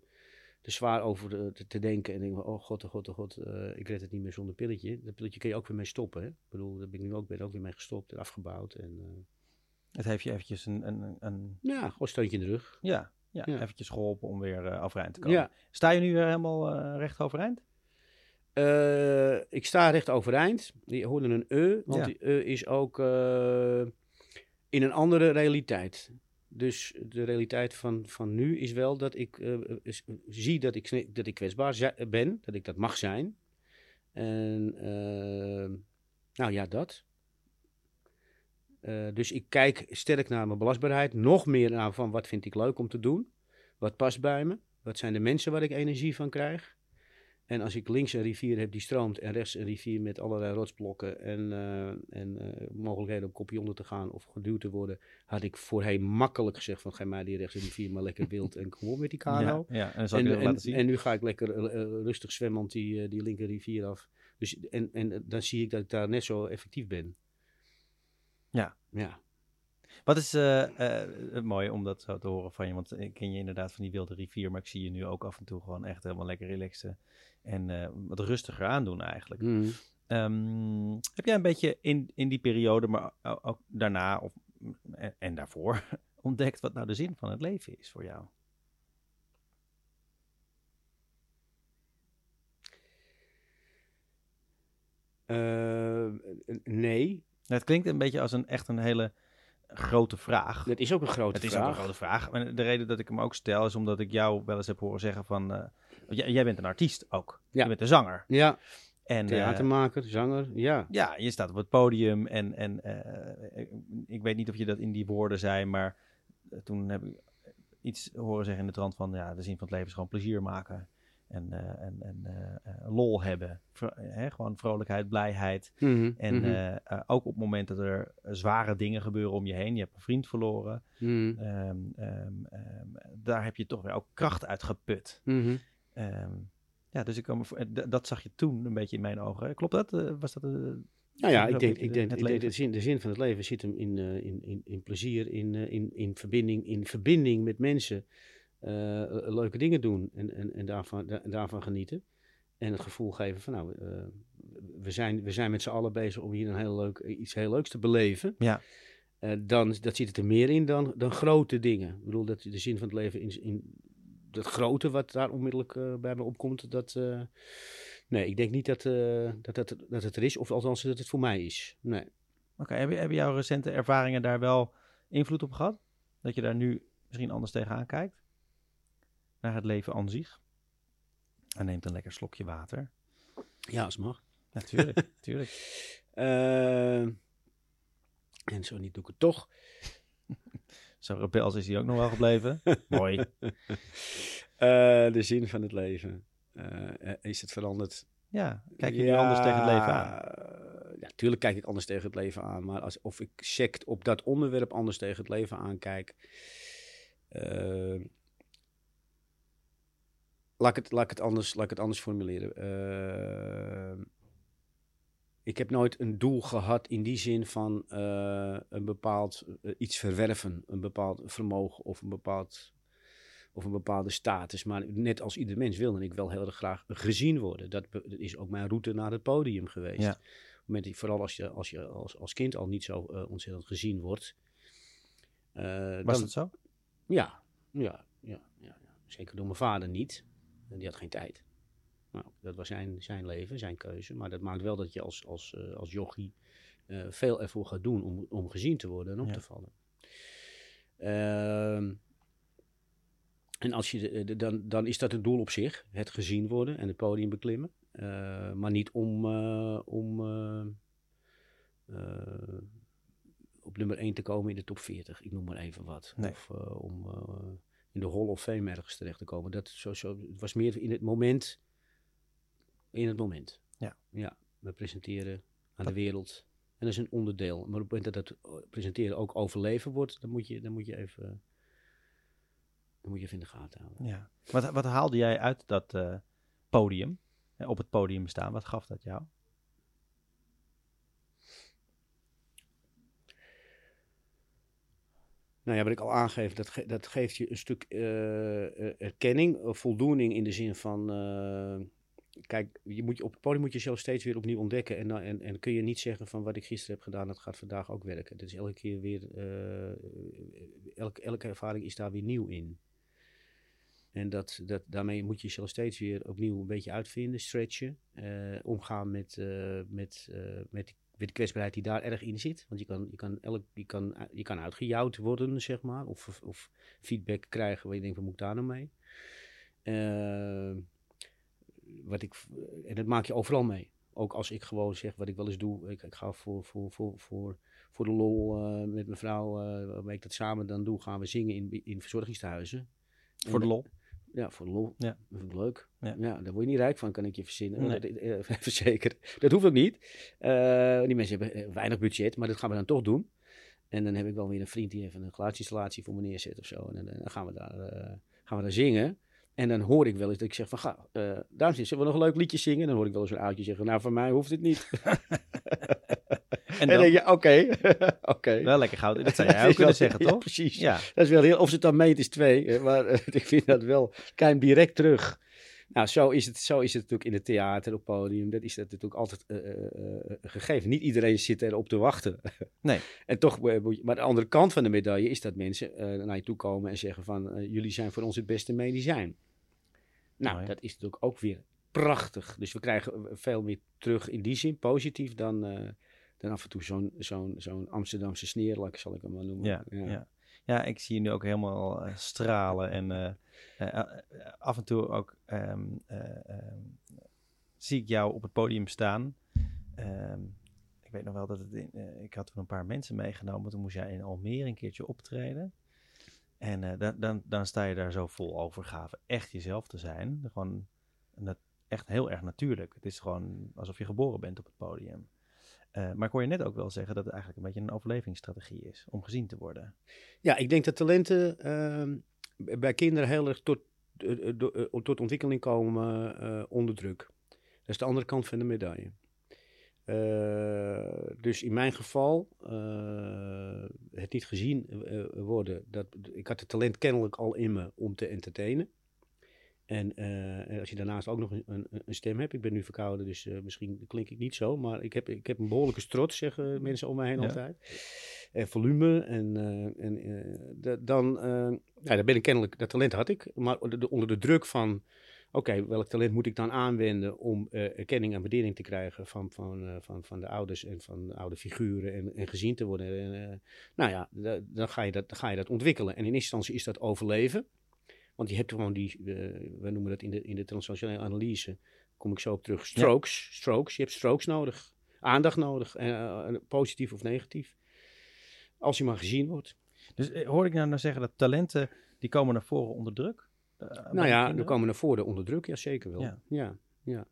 te, zwaar over te, denken. En denken van, oh god, oh god, oh god, ik red het niet meer zonder pilletje. Dat pilletje kun je ook weer mee stoppen. Hè? Ik bedoel, daar ben ik nu ook, ben ook weer mee gestopt en afgebouwd. En, Het heeft je eventjes een, een, een ja, gewoon een steuntje in de rug. ja, ja, eventjes geholpen om weer eh overeind te komen. Ja. Sta je nu weer helemaal eh, recht overeind? Eh, ik sta recht overeind. Je hoorde een E, want Ja. die E is ook eh, in een andere realiteit. Dus de realiteit van, van nu is wel dat ik eh, is- zie dat ik, dat ik kwetsbaar ben, dat ik dat mag zijn. En eh, nou ja, dat. Eh, dus ik kijk sterk naar mijn belastbaarheid, nog meer naar van wat vind ik leuk om te doen, wat past bij me, wat zijn de mensen waar ik energie van krijg. En als ik links een rivier heb die stroomt en rechts een rivier met allerlei rotsblokken en, eh, en eh, mogelijkheden om kopje onder te gaan of geduwd te worden, had ik voorheen makkelijk gezegd van ga mij die rechts een rivier maar lekker wild en op met die kano. Ja, ja, en En, en, laten zien. en nu ga ik lekker eh, rustig zwemmend die, die linker rivier af. Dus, en, en dan zie ik dat ik daar net zo effectief ben. Ja. Ja. Wat is eh, eh, mooi om dat zo te horen van je, want ik ken je inderdaad van die wilde rivier, maar ik zie je nu ook af en toe gewoon echt helemaal lekker relaxen en eh, wat rustiger aandoen eigenlijk. Mm. Ehm, heb jij een beetje in, in die periode, maar ook daarna of, en, en daarvoor, ontdekt wat nou de zin van het leven is voor jou? Nee, Het klinkt een beetje als een echt een hele grote vraag. dat is ook een grote Het is vraag. ook een grote vraag. Maar de reden dat ik hem ook stel is omdat ik jou wel eens heb horen zeggen van... eh, jij, jij bent een artiest ook. Ja. Je bent een zanger. Ja, En, eh, theatermaker, zanger, ja. ja, je staat op het podium en, en eh, ik, ik weet niet of je dat in die woorden zei, maar toen heb ik iets horen zeggen in de trant van, ja, de zin van het leven is gewoon plezier maken en, eh, en, en eh, eh, lol hebben. Vro- hè, gewoon vrolijkheid, blijheid. Mhm, En mhm, ook op het moment dat er zware dingen gebeuren om je heen, je hebt een vriend verloren, mhm, ehm, ehm, ehm, daar heb je toch weer ook kracht uit geput. ja, dus ik kan dat zag je toen een beetje in mijn ogen. Klopt dat? Was dat? Nou ja, ik denk, ik de- denk, ik denk de, zin, de zin van het leven zit hem in, in, in, in plezier, in, in, in, verbinding, in verbinding met mensen. Eh, leuke dingen doen en, en, en daarvan, da- daarvan genieten. En het gevoel geven van nou, eh, we, zijn, we zijn met z'n allen bezig om hier een heel leuk, iets heel leuks te beleven. Ja. Eh, dan dat zit het er meer in dan, dan grote dingen. Ik bedoel, dat de zin van het leven in, in dat grote wat daar onmiddellijk eh, bij me opkomt, dat... eh, Nee, ik denk niet dat, eh, dat, dat, dat het er is, of althans dat het voor mij is. Nee. Oké, hebben, hebben jouw recente ervaringen daar wel invloed op gehad? Dat je daar nu misschien anders tegenaan kijkt? Naar het leven aan zich? En neemt een lekker slokje water. Ja, als het mag. Natuurlijk, natuurlijk. Eh, en zo niet doe ik het toch. Zo rebels is hij ook nog wel gebleven. Mooi. Eh, de zin van het leven. Eh, is het veranderd? Ja, kijk je nu anders tegen het leven aan? Ja, tuurlijk kijk ik anders tegen het leven aan. Maar als, of ik sect op dat onderwerp anders tegen het leven aankijk. Laat, ik het, laat, ik het anders, laat ik het anders formuleren. Eh, ik heb nooit een doel gehad in die zin van eh, een bepaald eh, iets verwerven. Een bepaald vermogen of een bepaald of een bepaalde status. Maar net als ieder mens wilde ik wel heel erg graag gezien worden. Dat, is ook mijn route naar het podium geweest. Ja. Moment vooral als je als, je als, als kind al niet zo ontzettend gezien wordt. Was dan- dat zo? ja, ja, ja, ja, ja. Zeker door mijn vader niet. En Die had geen tijd. Nou, dat was zijn, zijn leven, zijn keuze. Maar dat maakt wel dat je als, als, eh, als jochie eh, veel ervoor gaat doen om, om gezien te worden en op Ja. te vallen. Ehm, en als je, de- de- dan, dan is dat het doel op zich, het gezien worden en het podium beklimmen. Eh, maar niet om, eh, om eh, eh, op nummer 1 te komen in de top 40. Ik noem maar even wat. Nee. Of eh, om eh, in de Hall of Fame ergens terecht te komen. Dat, zo, zo, het was meer in het moment. In het moment. Ja. Ja, we presenteren aan de wereld. En dat is een onderdeel. Maar op het moment dat het eh, presenteren ook overleven wordt, dan moet je, dan moet je even... Dan moet je even in de gaten houden. Ja. Wat, wat haalde jij uit dat eh, podium? Hè, op het podium staan, wat gaf dat jou? Nou ja, wat ik al aangeef, dat, dat geeft je een stuk eh, eh, erkenning, eh, voldoening in de zin van... kijk, je moet, op het podium moet je jezelf steeds weer opnieuw ontdekken. En, en, en kun je niet zeggen van wat ik gisteren heb gedaan, dat gaat vandaag ook werken. Is elke keer weer... elke, elke ervaring is daar weer nieuw in. En dat, dat, daarmee moet je jezelf steeds weer opnieuw een beetje uitvinden, stretchen. omgaan met, met, met, met de kwetsbaarheid die daar erg in zit. Want je kan, je kan, elk, je kan, je kan uitgejouwd worden, zeg maar. Of, of feedback krijgen waar je denkt, wat moet ik daar nou mee? Eh, wat ik, en dat maak je overal mee. Ook als ik gewoon zeg wat ik wel eens doe. Ik, ik ga voor, voor, voor, voor, voor de lol eh, met mijn vrouw, eh waarmee ik dat samen dan doe, gaan we zingen in, in verzorgingstehuizen. Voor de lol? Ja, voor lol. Ja. Dat vind ik leuk. Ja. Ja. daar word je niet rijk van, kan ik je verzinnen. Nee. Dat, eh, verzekeren. Dat hoeft ook niet. Eh, die mensen hebben eh, weinig budget, maar dat gaan we dan toch doen. En dan heb ik wel weer een vriend die even een geluidsinstallatie voor me neerzet of zo. En dan, dan gaan, we daar, eh, gaan we daar zingen. En dan hoor ik wel eens dat ik zeg van, ga, eh dames en heren, zullen we nog een leuk liedje zingen? En dan hoor ik wel eens een oudje zeggen, nou, voor mij hoeft het niet. En dan, denk je, oké, oké. wel lekker goud. Dat zou jij ook kunnen zeggen, toch? precies. Ja. Dat is wel heel, of ze het dan meet is twee, maar eh, ik vind dat wel, kijk direct terug. Nou, zo is, het, zo is het natuurlijk in het theater, op podium, dat is dat natuurlijk altijd eh, gegeven. Niet iedereen zit erop te wachten. Nee. en toch, maar de andere kant van de medaille is dat mensen naar je toe komen en zeggen van, jullie zijn voor ons het beste medicijn. Nou, Mooi. dat is natuurlijk ook weer prachtig. Dus we krijgen veel meer terug in die zin, positief, dan, dan af en toe zo'n zo'n zo'n Amsterdamse sneerlak, zal ik hem maar noemen. Ja, ja. ja, ik zie je nu ook helemaal eh, stralen. En eh, eh, af en toe ook ehm, eh, ehm, zie ik jou op het podium staan. Ehm, ik weet nog wel dat het in, ik had toen een paar mensen meegenomen. Toen moest jij in Almere een keertje optreden. En dan, dan, dan sta je daar zo vol overgave. Echt jezelf te zijn. Gewoon echt heel erg natuurlijk. Het is gewoon alsof je geboren bent op het podium. Eh, maar ik hoor je net ook wel zeggen dat het eigenlijk een beetje een overlevingsstrategie is om gezien te worden. Ja, ik denk dat talenten ehm, bij kinderen heel erg tot, eh, eh, tot ontwikkeling komen onder druk. Dat is de andere kant van de medaille. Dus in mijn geval, het niet gezien worden. Dat, ik had het talent kennelijk al in me om te entertainen. En eh, als je daarnaast ook nog een, een, een stem hebt, ik ben nu verkouden, dus eh, misschien klink ik niet zo, maar ik heb, ik heb een behoorlijke strot, zeggen mensen om me heen Ja. altijd. En volume en, eh, en da- dan, ja, dan ben ik kennelijk, dat talent had ik, maar onder de, druk van, oké, welk talent moet ik dan aanwenden om erkenning en waardering te krijgen van, van, van, van de ouders en van de oude figuren en, en gezien te worden. En, nou ja, da- dan ga, je dat, dan ga je dat ontwikkelen. En in eerste instantie is dat overleven. Want je hebt gewoon die, eh, we noemen dat in de, in de transactionele analyse, kom ik zo op terug, strokes. Strokes, je hebt strokes nodig. Aandacht nodig, eh, positief of negatief. Als je maar gezien wordt. Dus hoor ik nou, nou zeggen dat talenten, die komen naar voren onder druk? Nou ja, er komen naar voren onder druk, ja zeker wel. Ja. Ja, ja.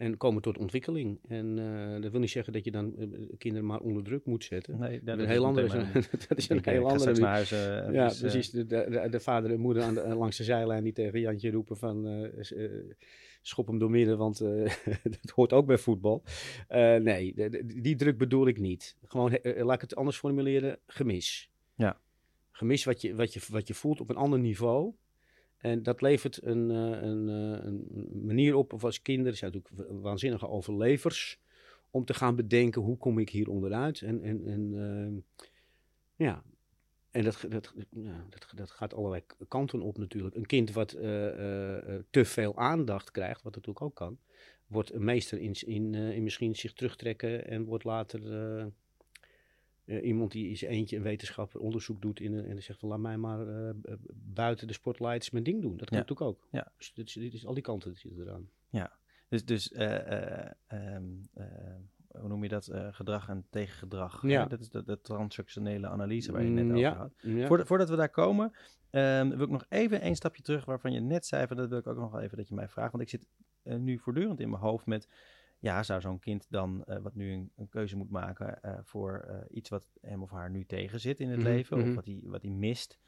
En komen tot ontwikkeling. En eh, dat wil niet zeggen dat je dan eh, kinderen maar onder druk moet zetten. Nee, Dat is een heel andere, dat is een eh, heel ga andere straks naar huis. eh, Ja, dus, eh, precies. De, de, de vader en moeder aan de, langs de zijlijn die tegen Jantje roepen van eh, eh, schop hem door midden, want eh, dat hoort ook bij voetbal. Eh, nee, de- die druk bedoel ik niet. Gewoon, eh, laat ik het anders formuleren, gemis. Ja. Gemis wat je, wat, je, wat je voelt op een ander niveau. En dat levert een, eh, een, eh, een manier op, of als kinderen zijn natuurlijk waanzinnige overlevers, om te gaan bedenken hoe kom ik hier onderuit. En, en, en eh, ja, en dat, dat, ja, dat, dat gaat allerlei kanten op natuurlijk. Een kind wat te veel aandacht krijgt, wat natuurlijk ook kan, wordt een meester in, in, in misschien zich terugtrekken en wordt later uh, iemand die is eentje een wetenschapper onderzoek doet in, en zegt van laat mij maar uh, buiten de spotlights mijn ding doen. Dat kan ja. natuurlijk ook. Ja. Dus dit is, dit is al die kanten zitten eraan. Ja, dus, dus uh, um, hoe noem je dat? gedrag en tegengedrag. Ja. Dat is de, de transactionele analyse waar je net Mm, over ja. had. Ja. Voordat, voordat we daar komen, ehm, wil ik nog even een stapje terug waarvan je net zei, van dat wil ik ook nog wel even dat je mij vraagt. Want ik zit eh, nu voortdurend in mijn hoofd met, ja, zou zo'n kind dan, eh, wat nu een, een keuze moet maken eh, voor eh, iets wat hem of haar nu tegenzit in het Mhm, leven, mhm. of wat hij, wat hij mist,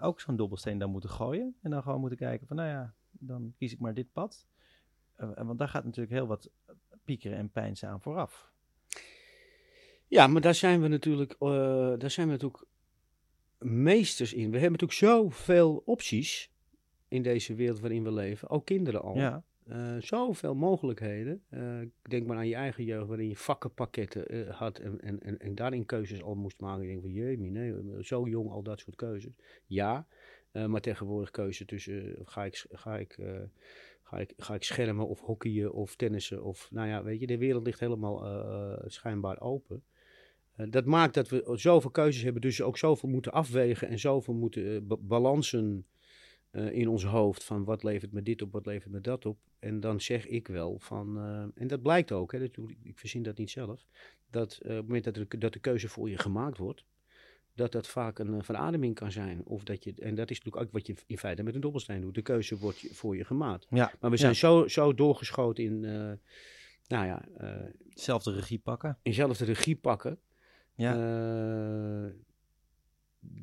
ook zo'n dobbelsteen dan moeten gooien. En dan gewoon moeten kijken van, nou ja, dan kies ik maar dit pad. Want daar gaat natuurlijk heel wat piekeren en aan vooraf. Ja, maar daar zijn we natuurlijk, daar zijn we natuurlijk meesters in. We hebben natuurlijk zoveel opties in deze wereld waarin we leven. Ook kinderen al. Ja, Eh, zoveel mogelijkheden. Eh, denk maar aan je eigen jeugd, waarin je vakkenpakketten eh, had en, en, en, en daarin keuzes al moest maken. Ik denk van, jee, nee, zo jong al dat soort keuzes. Ja, maar tegenwoordig keuze tussen, ga ik, ga ik, ga ik, ga ik schermen of hockeyen of tennissen of, nou ja, weet je, de wereld ligt helemaal schijnbaar open. Dat maakt dat we zoveel keuzes hebben, dus ook zoveel moeten afwegen en zoveel moeten ba- balansen eh, in ons hoofd van wat levert me dit op, wat levert me dat op. En dan zeg ik wel van, eh, en dat blijkt ook, hè, dat, ik verzin dat niet zelf, dat eh, op het moment dat, er, dat de keuze voor je gemaakt wordt, dat dat vaak een verademing kan zijn. Of dat je, en dat is natuurlijk ook wat je in feite met een dobbelsteen doet. De keuze wordt je- voor je gemaakt. ja. Maar we zijn zo, zo doorgeschoten in, nou ja, Zelfde regie pakken. in zelf de regie pakken. Ja.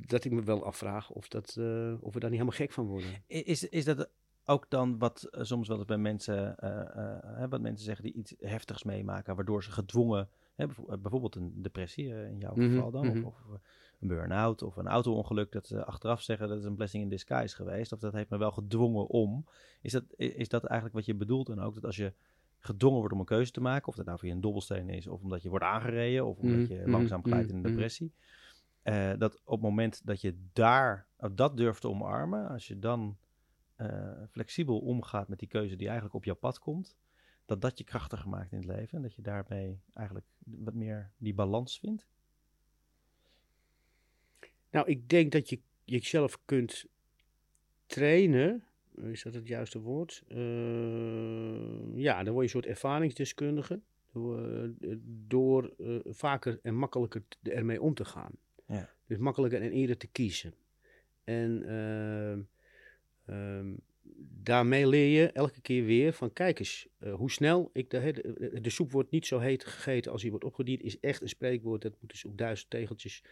Dat ik me wel afvraag of, dat, eh, of we daar niet helemaal gek van worden. Is, is dat ook dan wat eh, soms wel eens bij mensen, eh, wat mensen zeggen die iets heftigs meemaken, waardoor ze gedwongen, hè, bijvo- bijvoorbeeld een depressie in jouw Mhm, geval dan, mhm. of, of een burn-out of een auto-ongeluk, dat ze achteraf zeggen dat is een blessing in disguise geweest, of dat heeft me wel gedwongen om. Is dat, is dat eigenlijk wat je bedoelt en ook dat als je gedwongen wordt om een keuze te maken, of dat nou via een dobbelsteen is, of omdat je wordt aangereden, of omdat Mhm, je langzaam glijdt in een depressie, eh, dat op het moment dat je daar dat durft te omarmen, als je dan eh, flexibel omgaat met die keuze die eigenlijk op jouw pad komt, dat dat je krachtiger maakt in het leven en dat je daarmee eigenlijk wat meer die balans vindt. Nou, ik denk dat je jezelf kunt trainen. Is dat het juiste woord? Eh, ja, dan word je een soort ervaringsdeskundige. Door, door vaker en makkelijker ermee om te gaan. Ja. Dus makkelijker en eerder te kiezen. En ehm, ehm, daarmee leer je elke keer weer van kijk eens, eh, hoe snel ik de, de, soep wordt niet zo heet gegeten als die wordt opgediend, is echt een spreekwoord. Dat moet dus op duizend tegeltjes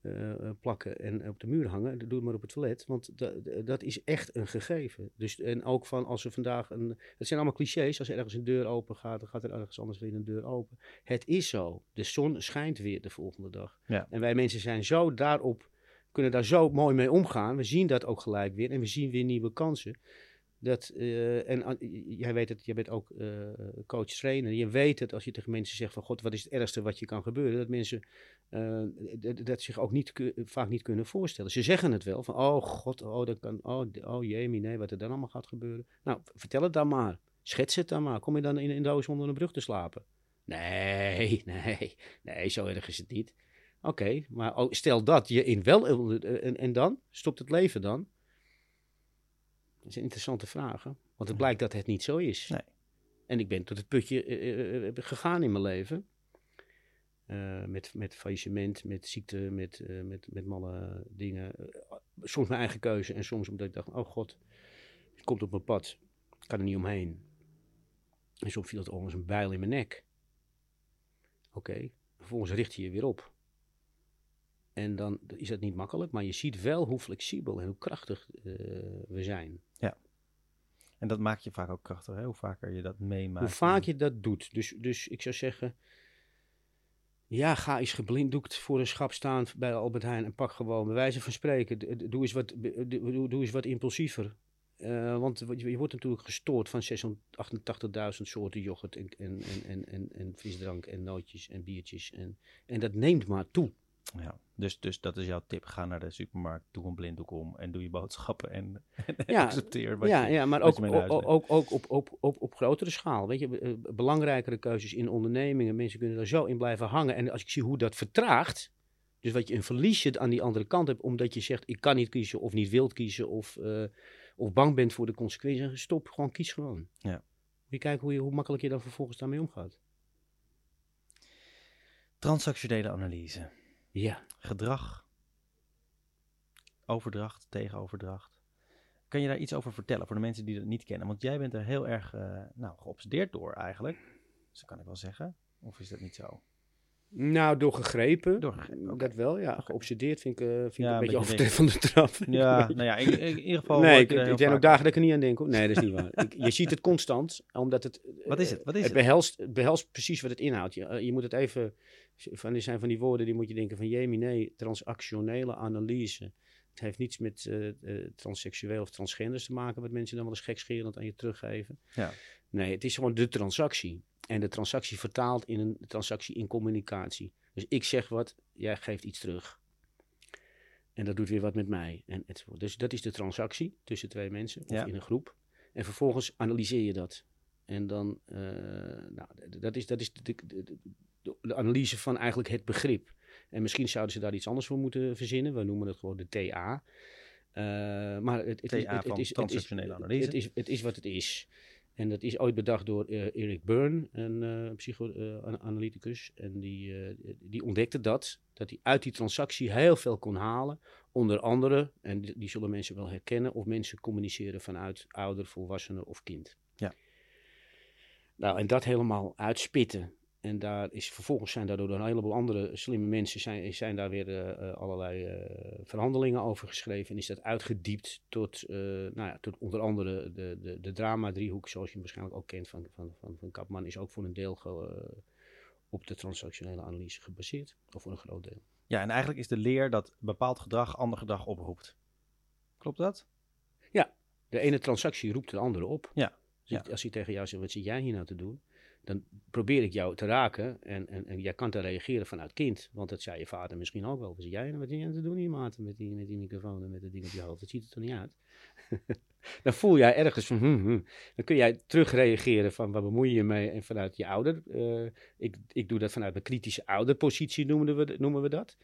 eh, eh, plakken en op de muur hangen. Doe het maar op het toilet, want da- da- dat is echt een gegeven. Dus, en ook van als er vandaag een. Het zijn allemaal clichés. Als er ergens een deur open gaat, dan gaat er ergens anders weer een deur open. Het is zo. De zon schijnt weer de volgende dag. Ja. En wij mensen zijn zo daarop, kunnen daar zo mooi mee omgaan. We zien dat ook gelijk weer en we zien weer nieuwe kansen. Dat, eh, en ah, jij weet het, jij bent ook eh, coach trainer. Je weet het als je tegen mensen zegt van god, wat is het ergste wat je kan gebeuren? Dat mensen dat, dat zich ook niet, vaak niet kunnen voorstellen. Ze zeggen het wel van oh god, oh, dat kan, oh, oh jemie, nee, wat er dan allemaal gaat gebeuren. Nou, vertel het dan maar. Schets het dan maar. Kom je dan in een doos onder een brug te slapen? Nee, nee, nee, zo erg is het niet. Oké, maar oh, stel dat je in wel... eh, En, en dan? Stopt het leven dan? Dat is een interessante vraag, hè? Want het blijkt dat het niet zo is. Nee. En ik ben tot het putje eh, eh, eh, gegaan in mijn leven. Eh, met, met faillissement, met ziekte, met, eh, met, met malle dingen. Eh, soms mijn eigen keuze en soms omdat ik dacht, oh god, het komt op mijn pad. Ik kan er niet omheen. En soms viel het al als een bijl in mijn nek. Oké, vervolgens richt je je weer op. En dan is dat niet makkelijk, maar je ziet wel hoe flexibel en hoe krachtig we zijn. En dat maakt je vaak ook krachtig, hè? hoe vaker je dat meemaakt. Hoe vaak je dat doet. Dus, dus ik zou zeggen, ja, ga eens geblinddoekt voor een schap staan bij Albert Heijn en pak gewoon bij wijze van spreken. Doe eens wat, doe, eens wat impulsiever. Eh, want je, wordt natuurlijk gestoord van 688.000 soorten yoghurt en, en, en, en, en frisdrank en nootjes en biertjes. En, en dat neemt maar toe. Ja, dus, dus dat is jouw tip. Ga naar de supermarkt, doe een blinddoek om en doe je boodschappen en, en Ja, accepteer wat ja, je, ja, maar ook, ook, ook, ook op, op, op, op grotere schaal. Weet je, eh, belangrijkere keuzes in ondernemingen. Mensen kunnen daar zo in blijven hangen. En als ik zie hoe dat vertraagt. Dus wat je een verliesje aan die andere kant hebt, omdat je zegt: ik kan niet kiezen of niet wilt kiezen of, eh, of bang bent voor de consequenties. Stop, gewoon kies gewoon. Ja. Moet je kijken hoe, je, hoe makkelijk je dan vervolgens daarmee omgaat. Transactionele analyse. Ja. Gedrag. Overdracht, tegenoverdracht. Kan je daar iets over vertellen voor de mensen die dat niet kennen? Want jij bent er heel erg eh, nou, geobsedeerd door eigenlijk. Dus dat kan ik wel zeggen. Of is dat niet zo? Nou, door gegrepen. Door gegrepen, oké. Dat wel, ja. Geobsedeerd vind ik, eh, vind ik een beetje een beetje overtreffende trap. Ja, nou ja, in, in ieder geval... nee, ik, er ik zijn ook vaak- dagen dat ik er niet aan denk. Hoor. Nee, dat is niet waar. Ik, je ziet het constant, omdat het... Wat is eh, het? Wat is het behelst, het behelst precies wat het inhoudt. Je, eh, je moet het even... Van, er zijn van die woorden, die moet je denken van... Jemie, nee, transactionele analyse. Het heeft niets met eh eh, transseksueel of transgenders te maken... wat mensen dan wel eens gekscherend aan je teruggeven. Ja. Nee, het is gewoon de transactie. En de transactie vertaalt in een transactie in communicatie. Dus ik zeg wat, jij geeft iets terug. En dat doet weer wat met mij. En. Dus dat is de transactie tussen twee mensen of Ja. in een groep. En vervolgens analyseer je dat. En dan, eh, nou, dat is, dat is de, de, de- analyse van eigenlijk het begrip. En misschien zouden ze daar iets anders voor moeten verzinnen. We noemen het gewoon de TA. Eh, maar het, het, is- TA het, het, is, transactionele analyse. het, is, het is wat het is. En dat is ooit bedacht door eh, Eric Byrne, een eh, psychoanalyticus. en die, eh, die ontdekte dat, dat hij uit die transactie heel veel kon halen. Onder andere, en die, die zullen mensen wel herkennen, of mensen communiceren vanuit ouder, volwassene of kind. Ja. Nou, en dat helemaal uitspitten. En daar is, vervolgens zijn daardoor een heleboel andere slimme mensen zijn, zijn daar weer eh, eh, allerlei eh, verhandelingen over geschreven. En is dat uitgediept tot, eh, nou ja, tot onder andere de, de, de drama-driehoek, zoals je hem waarschijnlijk ook kent van, van, van, van Kapman, is ook voor een deel op de transactionele analyse gebaseerd. Of voor een groot deel. Ja, en eigenlijk is de leer dat bepaald gedrag ander gedrag oproept. Klopt dat? De ene transactie roept de andere op. Ja, ik- als hij tegen jou zegt, wat zit jij hier nou te doen? Dan probeer ik jou te raken en, en, en jij kan te reageren vanuit kind. Want dat zei je vader misschien ook wel. Zit jij nou wat zit jij nou te doen hier? Met die, met die microfoon en met dat ding op je hoofd. Dat ziet er toch niet uit? dan voel jij ergens van, hm, hm. dan kun jij terugreageren van, waar bemoei je je mee? En vanuit je ouder. eh, ik, ik doe dat vanuit mijn kritische ouderpositie, noemen we, noemen we dat.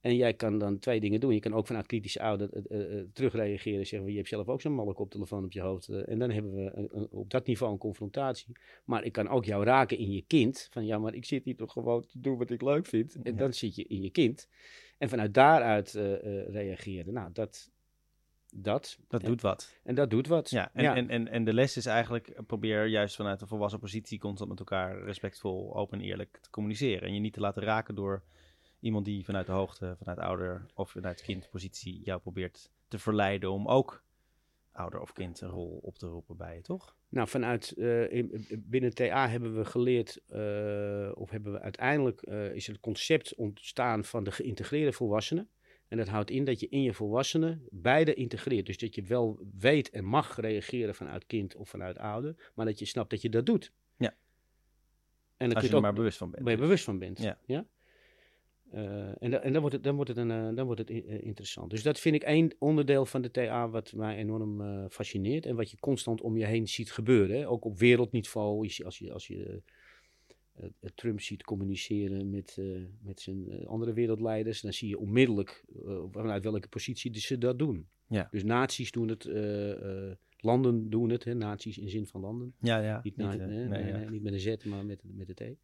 En jij kan dan twee dingen doen. Je kan ook vanuit kritische ouder eh, terugreageren. Zeggen we, je hebt zelf ook zo'n malle koptelefoon op je hoofd. en dan hebben we een- een- op dat niveau een confrontatie. Maar ik kan ook jou raken in je kind. Van ja, maar ik zit hier toch gewoon te doen wat ik leuk vind. En Ja. dan zit je in je kind. En vanuit daaruit eh, reageren. Nou, dat... Dat, Dat en, doet wat. en dat doet wat. Ja, en, En, en, en de les is eigenlijk, probeer juist vanuit een volwassen positie constant met elkaar respectvol, open en eerlijk te communiceren. En je niet te laten raken door iemand die vanuit de hoogte, vanuit ouder of vanuit kindpositie jou probeert te verleiden om ook ouder of kind een rol op te roepen bij je, toch? Nou, vanuit eh, in- binnen TA hebben we geleerd, eh, of hebben we uiteindelijk eh, is het concept ontstaan van de geïntegreerde volwassene. En dat houdt in dat je in je volwassenen beide integreert. Dus dat je wel weet en mag reageren vanuit kind of vanuit ouder, maar dat je snapt dat je dat doet. Ja. En dan Als je er ook maar bewust van bent. waar je bewust van bent. Ja. Eh, en da- en dan wordt het, dan wordt het, een, eh, dan wordt het eh, interessant. Dus dat vind ik één onderdeel van de TA wat mij enorm fascineert. En wat je constant om je heen ziet gebeuren. Hè. Ook op wereldniveau. Je Als je, als je Trump ziet communiceren met, met zijn andere wereldleiders. Dan zie je onmiddellijk vanuit welke positie ze dat doen. Ja. Dus naties doen het. landen doen het. Hè. Naties in zin van landen. Ja, ja. Niet, niet, na- nee, nee, nee, ja. nee, niet met een Z, maar met, met een T.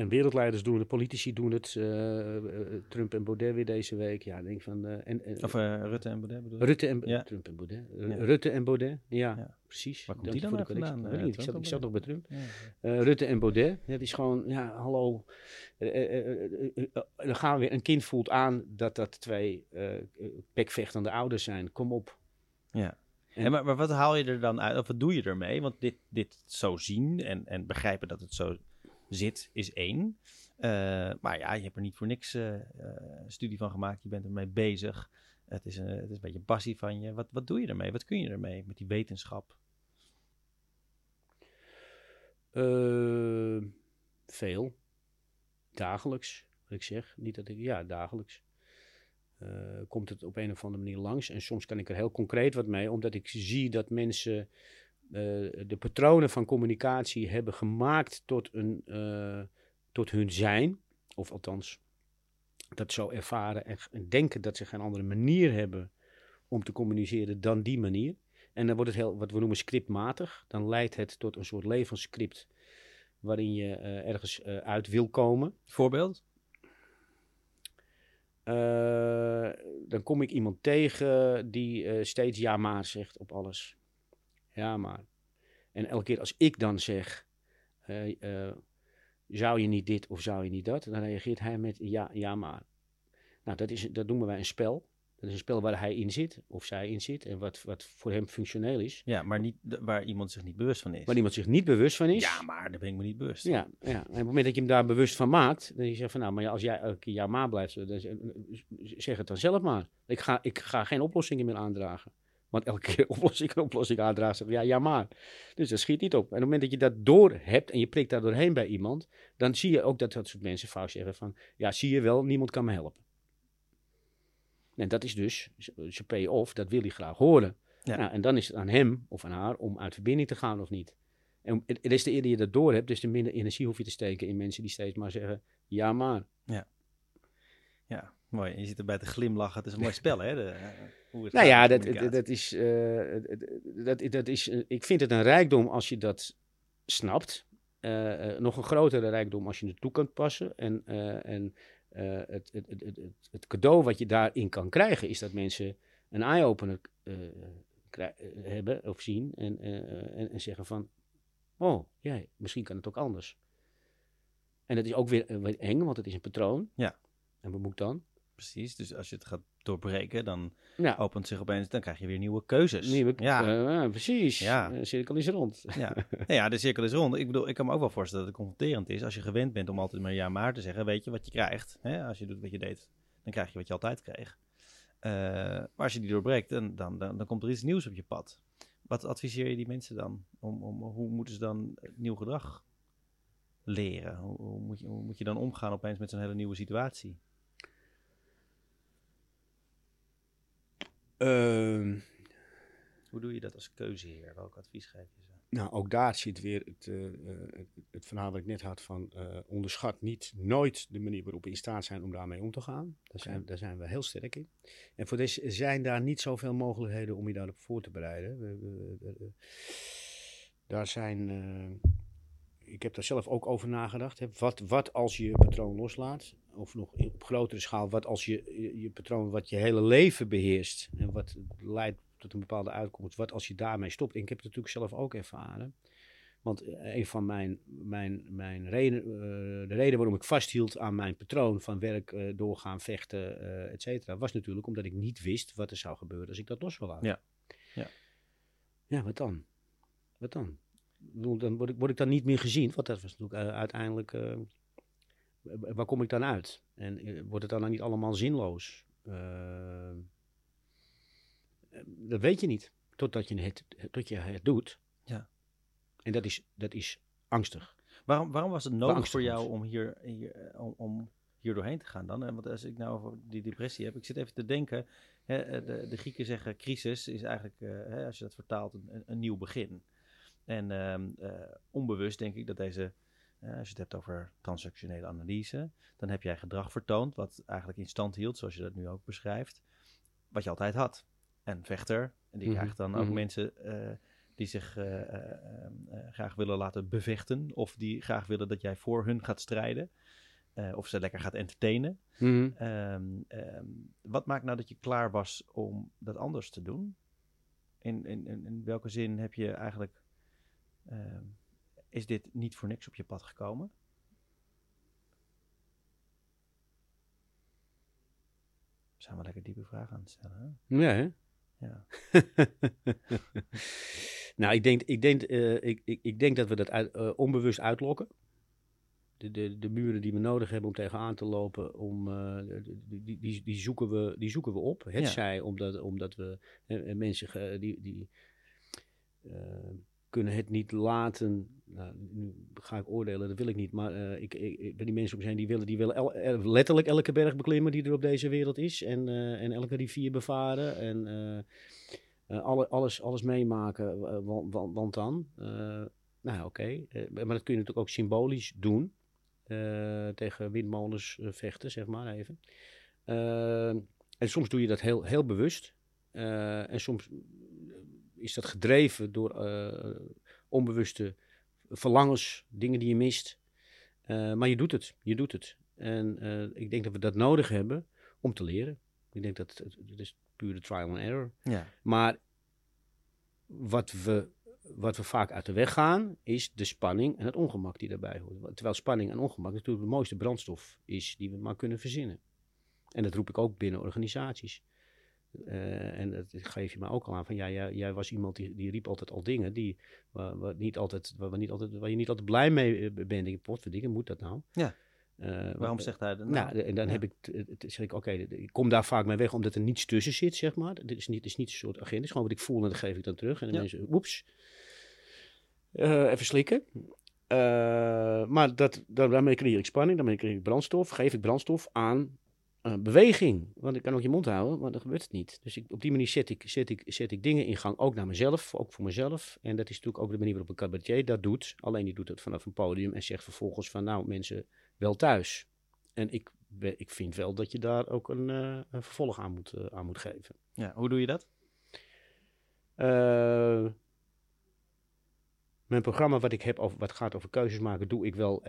Eh, en wereldleiders doen het, politici doen het. eh, eh, Trump en Baudet weer deze week. Ja, ik denk van. eh, en, Of eh, Rutte en Baudet bedoel je? Rutte en Ja. Trump en Baudet. Ja. Rutte en Baudet, ja, Ja. precies. Waar komt die dan voor de nou vandaan, eh, ik zat, ik nog bij Trump. Eh, Rutte en Baudet, het is gewoon, ja, hallo. Eh, eh, eh, eh, eh, eh, dan gaan we weer, een kind voelt aan dat dat twee eh eh, bekvechtende ouders zijn. Kom op. Ja. En- En maar, maar wat haal je er dan uit? Of wat doe je ermee? Want dit, dit zo zien en, en begrijpen dat het zo zit, is één. Eh, maar ja, je hebt er niet voor niks eh, eh, studie van gemaakt. Je bent ermee bezig. Het is, een, het is een beetje passie van je. Wat, wat doe je ermee? Wat kun je ermee met die wetenschap? Veel. Dagelijks, wat ik zeg. Niet dat ik, ja, dagelijks. Komt het op een of andere manier langs. En soms kan ik er heel concreet wat mee, omdat ik zie dat mensen de patronen van communicatie hebben gemaakt tot, een, tot hun zijn. Of althans, dat zo ervaren en, en denken dat ze geen andere manier hebben om te communiceren dan die manier. En dan wordt het heel, wat we noemen scriptmatig. Dan leidt het tot een soort levensscript waarin je uh, ergens uh, uit wil komen. Voorbeeld? Uh, dan kom ik iemand tegen die steeds ja maar zegt op alles. Ja maar. En elke keer als ik dan zeg, zou je niet dit of zou je niet dat, dan reageert hij met ja, ja maar. Nou, dat, is, dat noemen wij een spel. Dat is een spel waar hij in zit, of zij in zit, en wat, wat voor hem functioneel is. Ja, maar niet, waar iemand zich niet bewust van is. Waar iemand zich niet bewust van is. Ja, maar daar ben ik me niet bewust Ja, ja. en op het moment dat je hem daar bewust van maakt, dan zeg je van, nou, maar als jij elke keer ja maar blijft, dan zeg het dan zelf maar. Ik ga, ik ga geen oplossingen meer aandragen. Want elke keer oplossing een oplossing aandragen, zeg ja, ja maar. Dus dat schiet niet op. En op het moment dat je dat door hebt en je prikt daar doorheen bij iemand, dan zie je ook dat dat soort mensen fout zeggen van, ja, zie je wel, niemand kan me helpen. En dat is dus zijn pay-off, dat wil hij graag horen. Ja. Nou, en dan is het aan hem of aan haar om uit verbinding te gaan of niet. En des te eerder je dat door hebt, des te minder energie hoef je te steken in mensen die steeds maar zeggen, ja maar. Ja, ja mooi. Je zit erbij te glimlachen. Het is een mooi spel, hè? De, hoe het nou ja, dat, dat, is, uh, dat, dat is, uh, ik vind het een rijkdom als je dat snapt. Uh, nog een grotere rijkdom als je het toe kunt passen. En, en het, het, het, het, cadeau wat je daarin kan krijgen, is dat mensen een eye-opener hebben of zien en, en, en, zeggen van, oh, ja, misschien kan het ook anders. En dat is ook weer, weer eng, want het is een patroon. Ja. En wat moet dan? Precies, dus als je het gaat doorbreken, dan ja. opent zich opeens, dan krijg je weer nieuwe keuzes. Nieuwe, ja. Uh, precies, ja. de cirkel is rond. Ja. ja, de cirkel is rond. Ik bedoel, ik kan me ook wel voorstellen dat het confronterend is als je gewend bent om altijd maar ja maar te zeggen. Weet je wat je krijgt? Hè? Als je doet wat je deed, dan krijg je wat je altijd kreeg. Uh, maar als je die doorbreekt, dan, dan, dan, dan, komt er iets nieuws op je pad. Wat adviseer je die mensen dan? Om, om, hoe moeten ze dan nieuw gedrag leren? Hoe, hoe, moet je, hoe moet je dan omgaan opeens met zo'n hele nieuwe situatie? Uh, Hoe doe je dat als keuzeheer? Welk advies geef je ze? Nou, ook daar zit weer het, uh, het, het, verhaal wat ik net had van uh, onderschat niet nooit de manier waarop we in staat zijn om daarmee om te gaan. Daar zijn, daar zijn we heel sterk in. En voor deze zijn daar niet zoveel mogelijkheden om je daarop voor te bereiden. We, we, we, daar zijn ik heb daar zelf ook over nagedacht. Hè. Wat, wat als je je patroon loslaat? Of nog op grotere schaal, wat als je, je, patroon wat je hele leven beheerst en wat leidt tot een bepaalde uitkomst, wat als je daarmee stopt? En ik heb het natuurlijk zelf ook ervaren. Want eh, een van mijn, mijn, mijn reden, uh, de reden waarom ik vasthield aan mijn patroon van werk, uh, doorgaan, vechten, uh, et cetera, was natuurlijk omdat ik niet wist wat er zou gebeuren als ik dat los wil laten. Ja. Ja, ja wat dan? Wat dan? Dan word ik, word ik dan niet meer gezien. Want dat was natuurlijk uh, uiteindelijk. Uh, waar kom ik dan uit? En uh, wordt het dan niet allemaal zinloos? dat weet je niet. Totdat je het, tot je het doet. Ja. En dat is, dat is angstig. Waarom, waarom was het nodig voor jou om hier, hier, om, om hier doorheen te gaan dan? Want als ik nou over die depressie heb, ik zit even te denken. Hè, de, de Grieken zeggen crisis is eigenlijk, hè, als je dat vertaalt, een, een nieuw begin. En ehm, eh, onbewust denk ik dat deze, uh, als je het hebt over transactionele analyse, dan heb jij gedrag vertoond wat eigenlijk in stand hield, zoals je dat nu ook beschrijft, wat je altijd had. En vechter, en die mm krijgt dan ook mhm. mensen uh, die zich ehm, graag willen laten bevechten, of die graag willen dat jij voor hun gaat strijden. of ze lekker gaat entertainen. Mm wat maakt nou dat je klaar was om dat anders te doen? In, in, in welke zin heb je eigenlijk Ehm, is dit niet voor niks op je pad gekomen? Zijn we lekker diepe vragen aan het stellen? Hè? Ja, hè? Ja. nou, ik denk, ik, denk, uh, ik, ik, ik denk dat we dat uit, uh, onbewust uitlokken. de, de, de muren die we nodig hebben om tegenaan te lopen, om, uh, die, die, die, zoeken we, die zoeken we op. Het Ja. zij omdat, omdat we eh, mensen die, die eh, kunnen het niet laten. Nou, nu ga ik oordelen, dat wil ik niet. Maar eh, ik, ik, ben die mensen om heen die willen, die willen letterlijk elke berg beklimmen die er op deze wereld is. En, eh, en elke rivier bevaren. En eh, alle, alles, alles meemaken. want, want, dan. nou, oké. Maar dat kun je natuurlijk ook symbolisch doen. tegen windmolens vechten, zeg maar even. En soms doe je dat heel, heel bewust. En soms is dat gedreven door eh, onbewuste verlangens, dingen die je mist. Eh, maar je doet het, je doet het. En eh, ik denk dat we dat nodig hebben om te leren. Ik denk dat het, het is pure trial and error. Ja. Maar wat we, wat we vaak uit de weg gaan, is de spanning en het ongemak die daarbij hoort. Terwijl spanning en ongemak natuurlijk de mooiste brandstof is die we maar kunnen verzinnen. En dat roep ik ook binnen organisaties. Eh, en dat geef je me ook al aan van ja, jij, jij was iemand die, die riep altijd al dingen die, waar, waar niet altijd, waar, niet altijd, waar je niet altijd blij mee eh, bent. Ik potverdikke, moet dat nou? Ja. Eh, Waarom zegt hij dat nou, en dan ja. heb ik, zeg ik, oké, ik kom daar vaak mee weg omdat er niets tussen zit, zeg maar. Dit is niet, het is niet een soort agenda, het is gewoon wat ik voel en dat geef ik dan terug. En dan Ja. mensen, woeps, Eh, even slikken. Maar dat, da- daarmee creëer ik spanning, daarmee creëer ik brandstof, geef ik brandstof aan eh, beweging. Want ik kan ook je mond houden, maar dan gebeurt het niet. Dus ik, op die manier zet ik, zet, ik, zet ik dingen in gang, ook naar mezelf, ook voor mezelf. En dat is natuurlijk ook de manier waarop een cabaretier dat doet. Alleen die doet het vanaf een podium en zegt vervolgens van, nou mensen, wel thuis. En ik, ik vind wel dat je daar ook een, eh, een vervolg aan moet, eh, aan moet geven. Ja, hoe doe je dat? Mijn programma wat ik heb over, wat gaat over keuzes maken, doe ik wel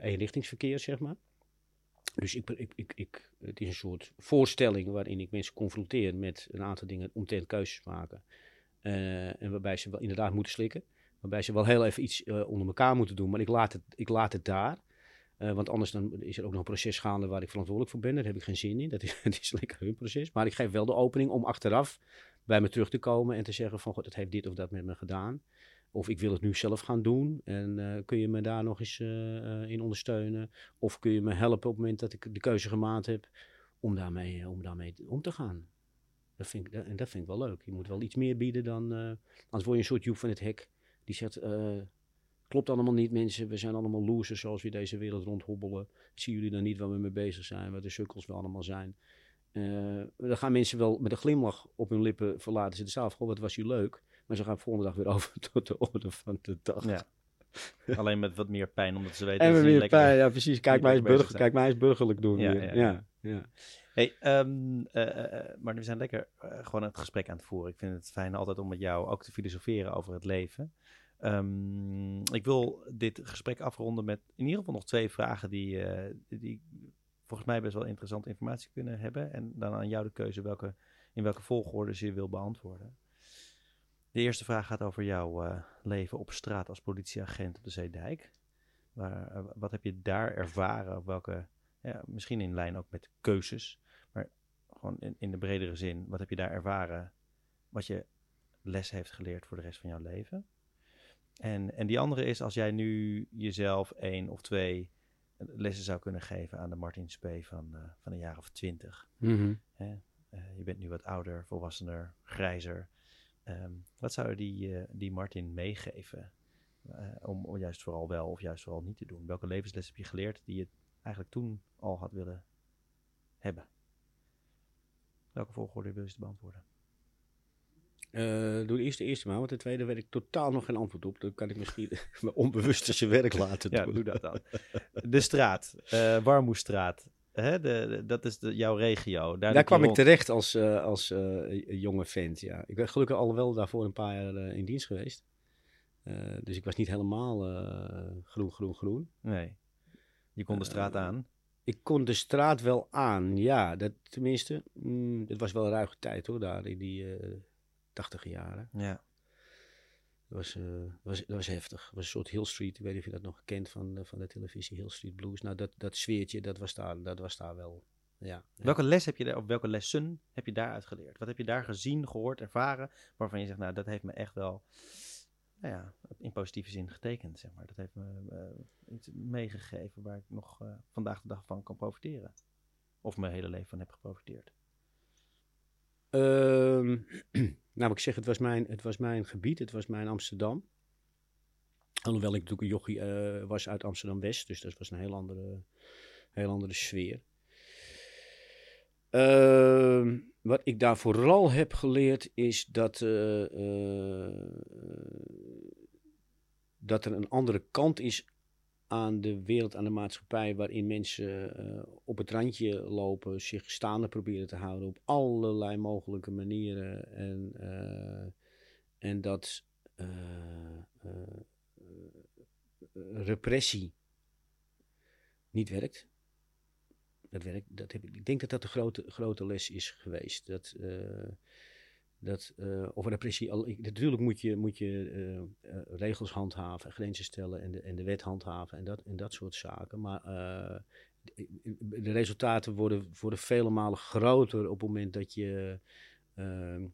eenrichtingsverkeer, zeg maar. Dus ik, ik, ik, ik, het is een soort voorstelling waarin ik mensen confronteer met een aantal dingen omtrent keuzes maken. Eh, en waarbij ze wel inderdaad moeten slikken. Waarbij ze wel heel even iets eh, onder elkaar moeten doen. Maar ik laat het, ik laat het daar. Eh, want anders dan is er ook nog een proces gaande waar ik verantwoordelijk voor ben. Daar heb ik geen zin in. Dat is, het is lekker hun proces. Maar ik geef wel de opening om achteraf bij me terug te komen en te zeggen van... God, het heeft dit of dat met me gedaan. Of ik wil het nu zelf gaan doen. En eh, kun je me daar nog eens eh, eh, in ondersteunen? Of kun je me helpen op het moment dat ik de keuze gemaakt heb om daarmee, om daarmee om te gaan? Dat vind ik, en dat vind ik wel leuk. Je moet wel iets meer bieden dan... eh, anders word je een soort Joep van het Hek. Die zegt, klopt allemaal niet mensen. We zijn allemaal losers zoals we deze wereld rondhobbelen. Zien jullie dan niet waar we mee bezig zijn? Wat de sukkels we allemaal zijn? Dan gaan mensen wel met een glimlach op hun lippen verlaten ze de zaal. Goh, wat was u leuk. Maar ze gaan volgende dag weer over tot de orde van de dag. Ja. Alleen met wat meer pijn, omdat ze weten En dat niet weer lekker... pijn. Ja, precies. Kijk mij, eens burger, kijk mij eens burgerlijk doen. Ja, weer. ja, Ja. Hey, ehm, eh, eh, eh, maar we zijn lekker gewoon het gesprek aan het voeren. Ik vind het fijn altijd om met jou ook te filosoferen over het leven. Ehm, ik wil dit gesprek afronden met in ieder geval nog twee vragen die, die volgens mij best wel interessante informatie kunnen hebben. En dan aan jou de keuze welke, in welke volgorde ze je wil beantwoorden. De eerste vraag gaat over jouw eh, leven op straat als politieagent op de Zeedijk. Waar, eh, wat heb je daar ervaren? Op welke, ja, misschien in lijn ook met keuzes, maar gewoon in, in de bredere zin. Wat heb je daar ervaren? Wat je les heeft geleerd voor de rest van jouw leven? En, en die andere is, als jij nu jezelf één of twee lessen zou kunnen geven aan de Martin Spee van, eh, van een jaar of twintig. Eh, je bent nu wat ouder, volwassener, grijzer. Ehm, wat zou je die, eh, die Martin meegeven? eh, om, om juist vooral wel of juist vooral niet te doen? Welke levensles heb je geleerd die je eigenlijk toen al had willen hebben? Welke volgorde wil je ze beantwoorden? Eh, doe eerst de eerste maar, want de tweede weet ik totaal nog geen antwoord op. Dan kan ik misschien mijn onbewuste zijn werk laten Ja, doen. doe dat dan. De straat, Warmoestraat. Hè, de, de- dat is de, jouw regio. Daar, kwam ik terecht als, eh, als eh, jonge vent, ja. Ik ben gelukkig al wel daarvoor een paar jaar eh, in dienst geweest. Dus ik was niet helemaal groen, groen, groen. Nee. Je kon de straat aan. Ik kon de straat wel aan, ja. Dat, tenminste, mm, het was wel een ruige tijd hoor, daar in die tachtige jaren. Ja. Was, eh, was, dat was heftig. Was een soort Hill Street, ik weet niet of je dat nog kent van, eh, van de televisie, Hill Street Blues. Nou, dat, dat sfeertje, dat was daar, dat was daar wel, ja. Welke les heb je daar, of welke lessen heb je daaruit geleerd? Wat heb je daar gezien, gehoord, ervaren, waarvan je zegt, nou, dat heeft me echt wel nou ja, in positieve zin getekend, zeg maar. Dat heeft me uh, iets meegegeven waar ik nog vandaag de dag van kan profiteren. Of mijn hele leven van heb geprofiteerd. Uh, nou, ik zeg, het was, mijn, het was mijn gebied, het was mijn Amsterdam. Alhoewel ik natuurlijk een jochie uh, was uit Amsterdam-West, dus dat was een heel andere, heel andere sfeer. Uh, wat ik daar vooral heb geleerd is dat, uh, uh, dat er een andere kant is aan de wereld, aan de maatschappij, waarin mensen uh, op het randje lopen, zich staande proberen te houden op allerlei mogelijke manieren. En, en dat repressie niet werkt. Dat werkt, dat heb ik, ik denk dat dat de grote, grote les is geweest. Dat, uh, dat uh, of repressie, al, ik, natuurlijk moet je, moet je uh, regels handhaven, grenzen stellen en de, en de wet handhaven en dat, en dat soort zaken. Maar de, de, resultaten worden, worden vele malen groter op het moment dat je ehm,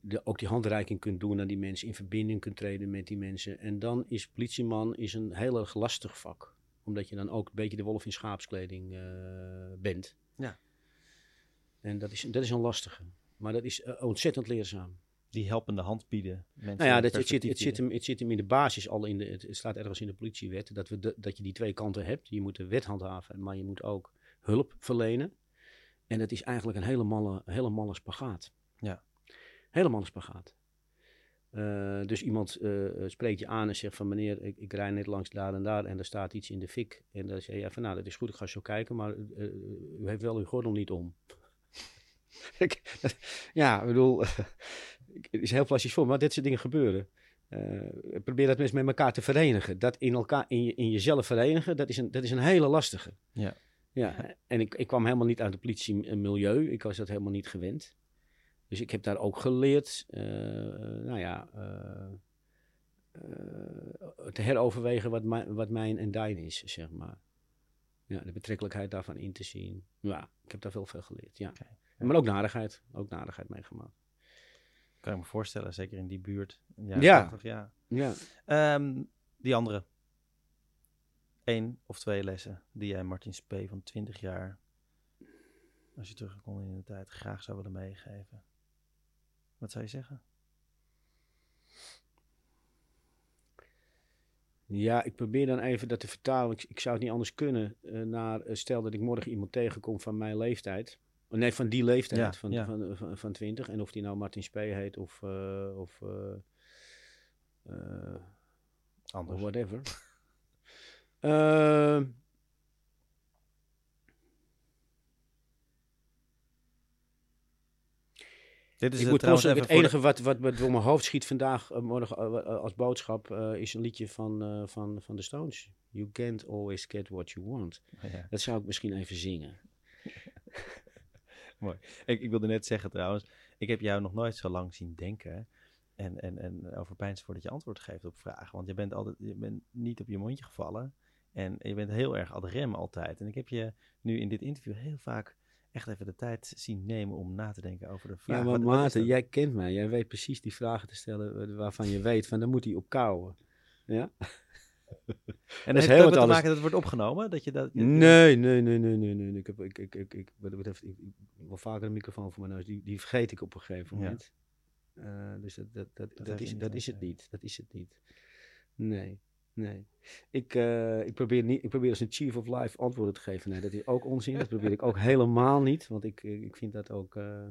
de, ook die handreiking kunt doen aan die mensen, in verbinding kunt treden met die mensen. En dan is politieman is een heel erg lastig vak omdat je dan ook een beetje de wolf in schaapskleding bent. Ja. En dat is, dat is een lastige. Maar dat is uh, ontzettend leerzaam. Die helpende hand bieden. Mensen nou ja, dat, het, zit, het, zit hem, het zit hem in de basis al in de. Het staat ergens in de politiewet dat, we de, dat je die twee kanten hebt. Je moet de wet handhaven, maar je moet ook hulp verlenen. En dat is eigenlijk een hele malle, hele malle spagaat. Ja. Helemaal spagaat. Uh, dus iemand uh, spreekt je aan en zegt van meneer, ik, ik rij net langs daar en daar en er staat iets in de fik. En dan zeg je van nou, dat is goed, ik ga zo kijken, maar uh, u heeft wel uw gordel niet om. ja, ik bedoel, het is heel plastisch voor, maar dit soort dingen gebeuren. probeer dat mensen met elkaar te verenigen. Dat in, elkaar, in, je, in jezelf verenigen, dat is een, dat is een hele lastige. Ja. Ja, en ik, ik kwam helemaal niet uit het politie-milieu. Ik was dat helemaal niet gewend. Dus ik heb daar ook geleerd, uh, nou ja, uh, uh, te heroverwegen wat, mijn, wat mijn en dijn is, zeg maar. Ja, de betrekkelijkheid daarvan in te zien. Ja, ik heb daar veel veel geleerd, ja. Okay, ja. Maar ook narigheid, ook narigheid meegemaakt. Kan ik me voorstellen, zeker in die buurt. Ja. Ja. 80, ja. ja. Um, die andere. Eén of twee lessen die jij Martin Spee van 20 jaar, als je terug kon in de tijd, graag zou willen meegeven. Wat zou je zeggen? Ja, ik probeer dan even dat te vertalen. Ik, ik zou het niet anders kunnen. Uh, naar, uh, stel dat ik morgen iemand tegenkom van mijn leeftijd. Nee, van die leeftijd, ja, van, ja. Van, van, van 20. En of die nou Martin Spee heet of, uh, of anders. whatever. Dit is ik het, moet enige wat, wat, wat door mijn hoofd schiet vandaag uh, morgen, uh, als boodschap uh, is een liedje van, van, van de Stones. You can't always get what you want. Oh, ja. Dat zou ik misschien even zingen. Mooi. Ik, ik, wilde net zeggen trouwens, ik heb jou nog nooit zo lang zien denken en, en, en over pijns voordat je antwoord geeft op vragen. Want je bent, altijd, je bent niet op je mondje gevallen en je bent heel erg ad rem altijd. En ik heb je nu in dit interview heel vaak echt even de tijd zien nemen om na te denken over de vraag. Ja, maar Maarten, jij kent mij. Jij weet precies die vragen te stellen waarvan je weet van dan moet hij op kouwen. Ja? En dat is heel wat te maken dat het wordt opgenomen? Dat je dat, nee, nee, nee, nee, nee, nee. Ik heb, ik, ik, ik, ik, wat betreft, ik, ik, wel vaker een microfoon voor mijn neus. Die, die vergeet ik op een gegeven moment. Uh, dus dat, dat, dat, dat, dat is, dat is het niet. Dat is het niet. Nee. Nee. Ik, uh, ik, probeer niet, ik probeer als een chief of life antwoorden te geven. Nee, dat is ook onzin. Dat probeer ik ook helemaal niet. Want ik, ik vind dat ook. Uh,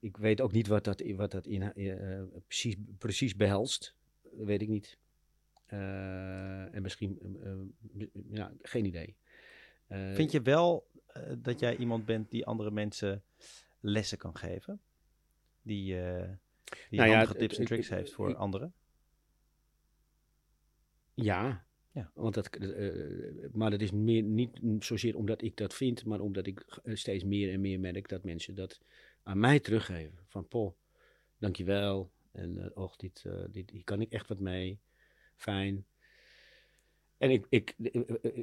ik weet ook niet wat dat, wat dat in, uh, precies, precies behelst. Dat weet ik niet. En misschien. ja, geen idee. vind je wel dat jij iemand bent die andere mensen lessen kan geven? Die, die nou ja, tips en tricks heeft voor anderen? Ja, ja. Want dat, uh, maar dat is meer, niet zozeer omdat ik dat vind, maar omdat ik steeds meer en meer merk dat mensen dat aan mij teruggeven. Van Paul, dankjewel. En uh, och, dit, uh, dit, hier kan ik echt wat mee. Fijn. En ik, ik,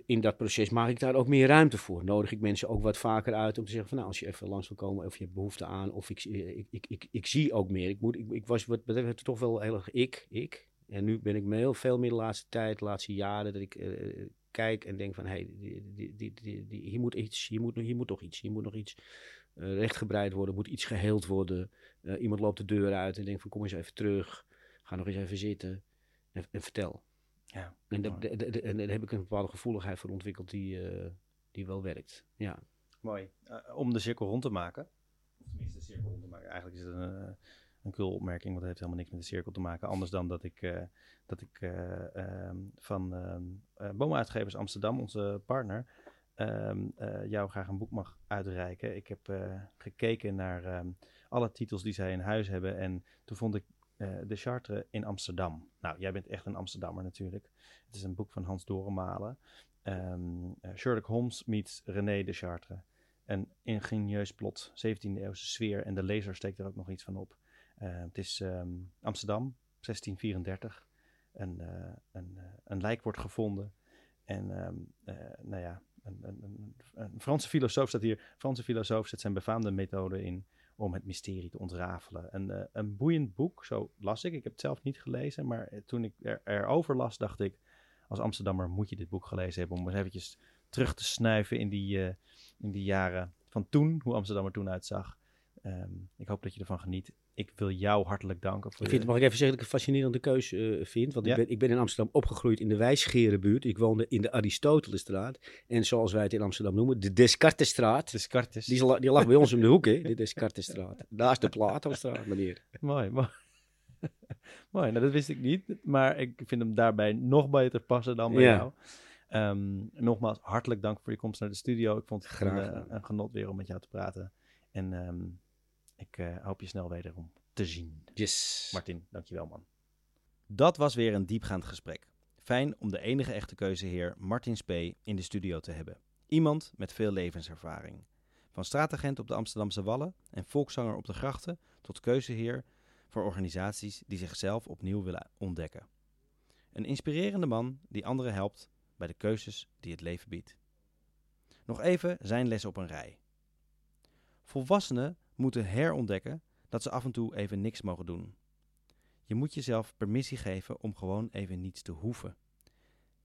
in dat proces maak ik daar ook meer ruimte voor. Nodig ik mensen ook wat vaker uit om te zeggen van nou, als je even langs wil komen of je hebt behoefte aan, of ik, ik, ik, ik, ik zie ook meer. Ik, moet, ik, ik was wat betreft toch wel heel erg ik, ik. En nu ben ik me heel veel meer de laatste tijd, de laatste jaren, dat ik uh, kijk en denk van hé, hey, die, die, die, hier moet iets, hier moet, hier moet toch iets, hier moet nog iets uh, rechtgebreid worden, moet iets geheeld worden. Uh, iemand loopt de deur uit en denkt van kom eens even terug, ga nog eens even zitten en, en vertel. Ja, en, de, de, de, en daar heb ik een bepaalde gevoeligheid voor ontwikkeld die, uh, die wel werkt. Ja. Mooi. om de cirkel rond te maken, of tenminste de cirkel rond te maken, eigenlijk is het een een cool opmerking, want het heeft helemaal niks met de cirkel te maken. Anders dan dat ik, uh, dat ik um, van uh, Boomuitgevers Amsterdam, onze partner, um, jou graag een boek mag uitreiken. Ik heb gekeken naar um, alle titels die zij in huis hebben en toen vond ik De Chartre in Amsterdam. Nou, jij bent echt een Amsterdammer natuurlijk. Het is een boek van Hans Dorenmalen. Sherlock Holmes meets René de Chartre. Een ingenieus plot, 17e eeuwse sfeer en de lezer steekt er ook nog iets van op. Uh, het is um, Amsterdam, 1634. Een, een, een lijk wordt gevonden. En um, nou ja, een, een, een, Franse filosoof staat hier. Franse filosoof zet zijn befaamde methode in om het mysterie te ontrafelen. Een, een boeiend boek, zo las ik. Ik heb het zelf niet gelezen, maar toen ik er, erover las, dacht ik... als Amsterdammer moet je dit boek gelezen hebben... om eens eventjes terug te snuiven in die, in die jaren van toen, hoe Amsterdam er toen uitzag. Um, ik hoop dat je ervan geniet ik wil jou hartelijk danken. Voor ik vind, mag ik even zeggen dat ik een fascinerende keuze uh, vind? Want ik, ben, ik ben in Amsterdam opgegroeid in de Wijsgerenbuurt. Ik woonde in de Aristotelesstraat. En zoals wij het in Amsterdam noemen, de Descartesstraat. Descartes. Die, die lag bij ons om de hoek, hè? de Descartesstraat. Daar is de Platostraat, meneer. mooi, mooi. mooi, nou dat wist ik niet. Maar ik vind hem daarbij nog beter passen dan bij ja. jou. Um, nogmaals, hartelijk dank voor je komst naar de studio. Ik vond het Graag, een, een, genot weer om met jou te praten. En... Um, ik uh, hoop je snel wederom te zien. Yes. Martin, dankjewel man. Dat was weer een diepgaand gesprek. Fijn om de enige echte keuzeheer Martin Spee in de studio te hebben. Iemand met veel levenservaring. Van straatagent op de Amsterdamse Wallen en volkszanger op de grachten tot keuzeheer voor organisaties die zichzelf opnieuw willen ontdekken. Een inspirerende man die anderen helpt bij de keuzes die het leven biedt. Nog even zijn les op een rij. Volwassenen moeten herontdekken dat ze af en toe even niks mogen doen. Je moet jezelf permissie geven om gewoon even niets te hoeven.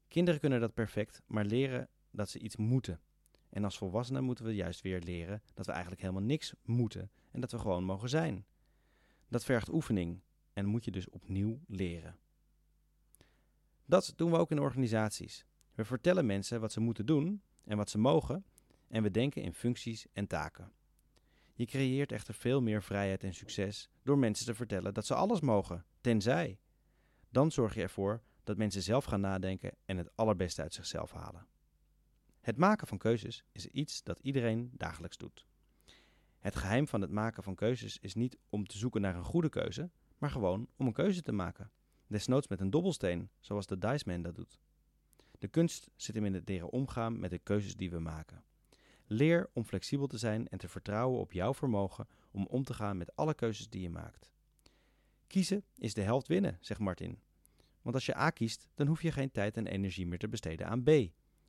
Kinderen kunnen dat perfect, maar leren dat ze iets moeten. En als volwassenen moeten we juist weer leren dat we eigenlijk helemaal niks moeten en dat we gewoon mogen zijn. Dat vergt oefening en moet je dus opnieuw leren. Dat doen we ook in organisaties. We vertellen mensen wat ze moeten doen en wat ze mogen en we denken in functies en taken. Je creëert echter veel meer vrijheid en succes door mensen te vertellen dat ze alles mogen, tenzij. Dan zorg je ervoor dat mensen zelf gaan nadenken en het allerbeste uit zichzelf halen. Het maken van keuzes is iets dat iedereen dagelijks doet. Het geheim van het maken van keuzes is niet om te zoeken naar een goede keuze, maar gewoon om een keuze te maken. Desnoods met een dobbelsteen, zoals de Dice Man dat doet. De kunst zit hem in het leren omgaan met de keuzes die we maken. Leer om flexibel te zijn en te vertrouwen op jouw vermogen om om te gaan met alle keuzes die je maakt. Kiezen is de helft winnen, zegt Martin. Want als je A kiest, dan hoef je geen tijd en energie meer te besteden aan B.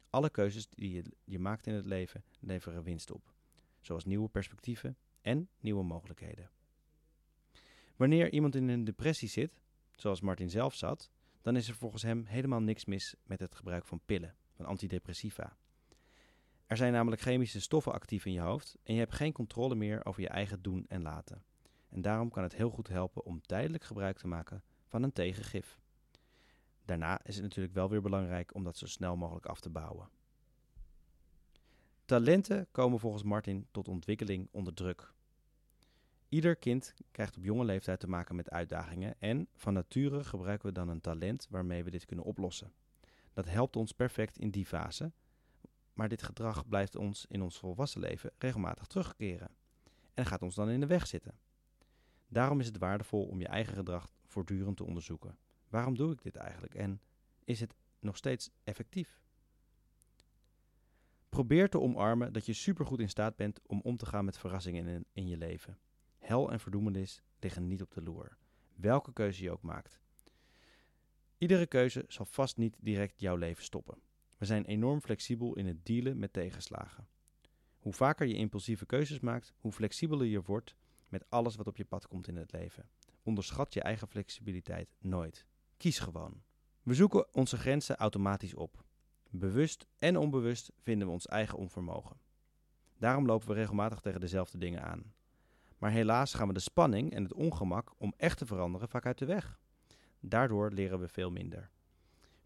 Alle keuzes die je, maakt in het leven leveren winst op, zoals nieuwe perspectieven en nieuwe mogelijkheden. Wanneer iemand in een depressie zit, zoals Martin zelf zat, dan is er volgens hem helemaal niks mis met het gebruik van pillen, van antidepressiva. Er zijn namelijk chemische stoffen actief in je hoofd en je hebt geen controle meer over je eigen doen en laten. En daarom kan het heel goed helpen om tijdelijk gebruik te maken van een tegengif. Daarna is het natuurlijk wel weer belangrijk om dat zo snel mogelijk af te bouwen. Talenten komen volgens Martin tot ontwikkeling onder druk. Ieder kind krijgt op jonge leeftijd te maken met uitdagingen en van nature gebruiken we dan een talent waarmee we dit kunnen oplossen. Dat helpt ons perfect in die fase maar dit gedrag blijft ons in ons volwassen leven regelmatig terugkeren en gaat ons dan in de weg zitten. Daarom is het waardevol om je eigen gedrag voortdurend te onderzoeken. Waarom doe ik dit eigenlijk en is het nog steeds effectief? Probeer te omarmen dat je supergoed in staat bent om om te gaan met verrassingen in, in je leven. Hel en verdoemenis liggen niet op de loer, welke keuze je ook maakt. Iedere keuze zal vast niet direct jouw leven stoppen. We zijn enorm flexibel in het dealen met tegenslagen. Hoe vaker je impulsieve keuzes maakt, hoe flexibeler je wordt met alles wat op je pad komt in het leven. Onderschat je eigen flexibiliteit nooit. Kies gewoon. We zoeken onze grenzen automatisch op. Bewust en onbewust vinden we ons eigen onvermogen. Daarom lopen we regelmatig tegen dezelfde dingen aan. Maar helaas gaan we de spanning en het ongemak om echt te veranderen vaak uit de weg. Daardoor leren we veel minder.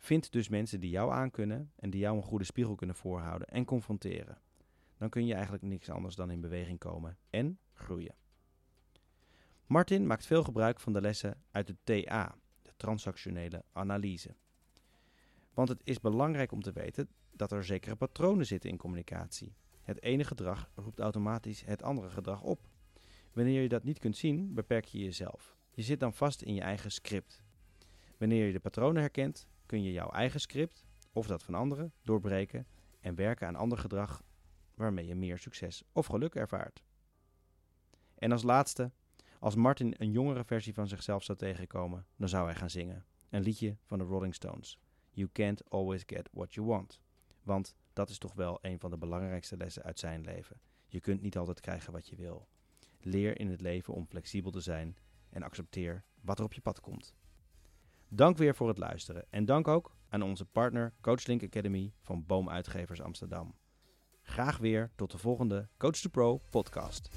Vind dus mensen die jou aankunnen en die jou een goede spiegel kunnen voorhouden en confronteren. Dan kun je eigenlijk niks anders dan in beweging komen en groeien. Martin maakt veel gebruik van de lessen uit de TA, de transactionele analyse. Want het is belangrijk om te weten dat er zekere patronen zitten in communicatie. Het ene gedrag roept automatisch het andere gedrag op. Wanneer je dat niet kunt zien, beperk je jezelf. Je zit dan vast in je eigen script. Wanneer je de patronen herkent, kun je jouw eigen script, of dat van anderen, doorbreken en werken aan ander gedrag waarmee je meer succes of geluk ervaart. En als laatste, als Martin een jongere versie van zichzelf zou tegenkomen, dan zou hij gaan zingen. Een liedje van de Rolling Stones. You can't always get what you want. Want dat is toch wel een van de belangrijkste lessen uit zijn leven. Je kunt niet altijd krijgen wat je wil. Leer in het leven om flexibel te zijn en accepteer wat er op je pad komt. Dank weer voor het luisteren en dank ook aan onze partner CoachLink Academy van Boomuitgevers Amsterdam. Graag weer tot de volgende Coach to Pro podcast.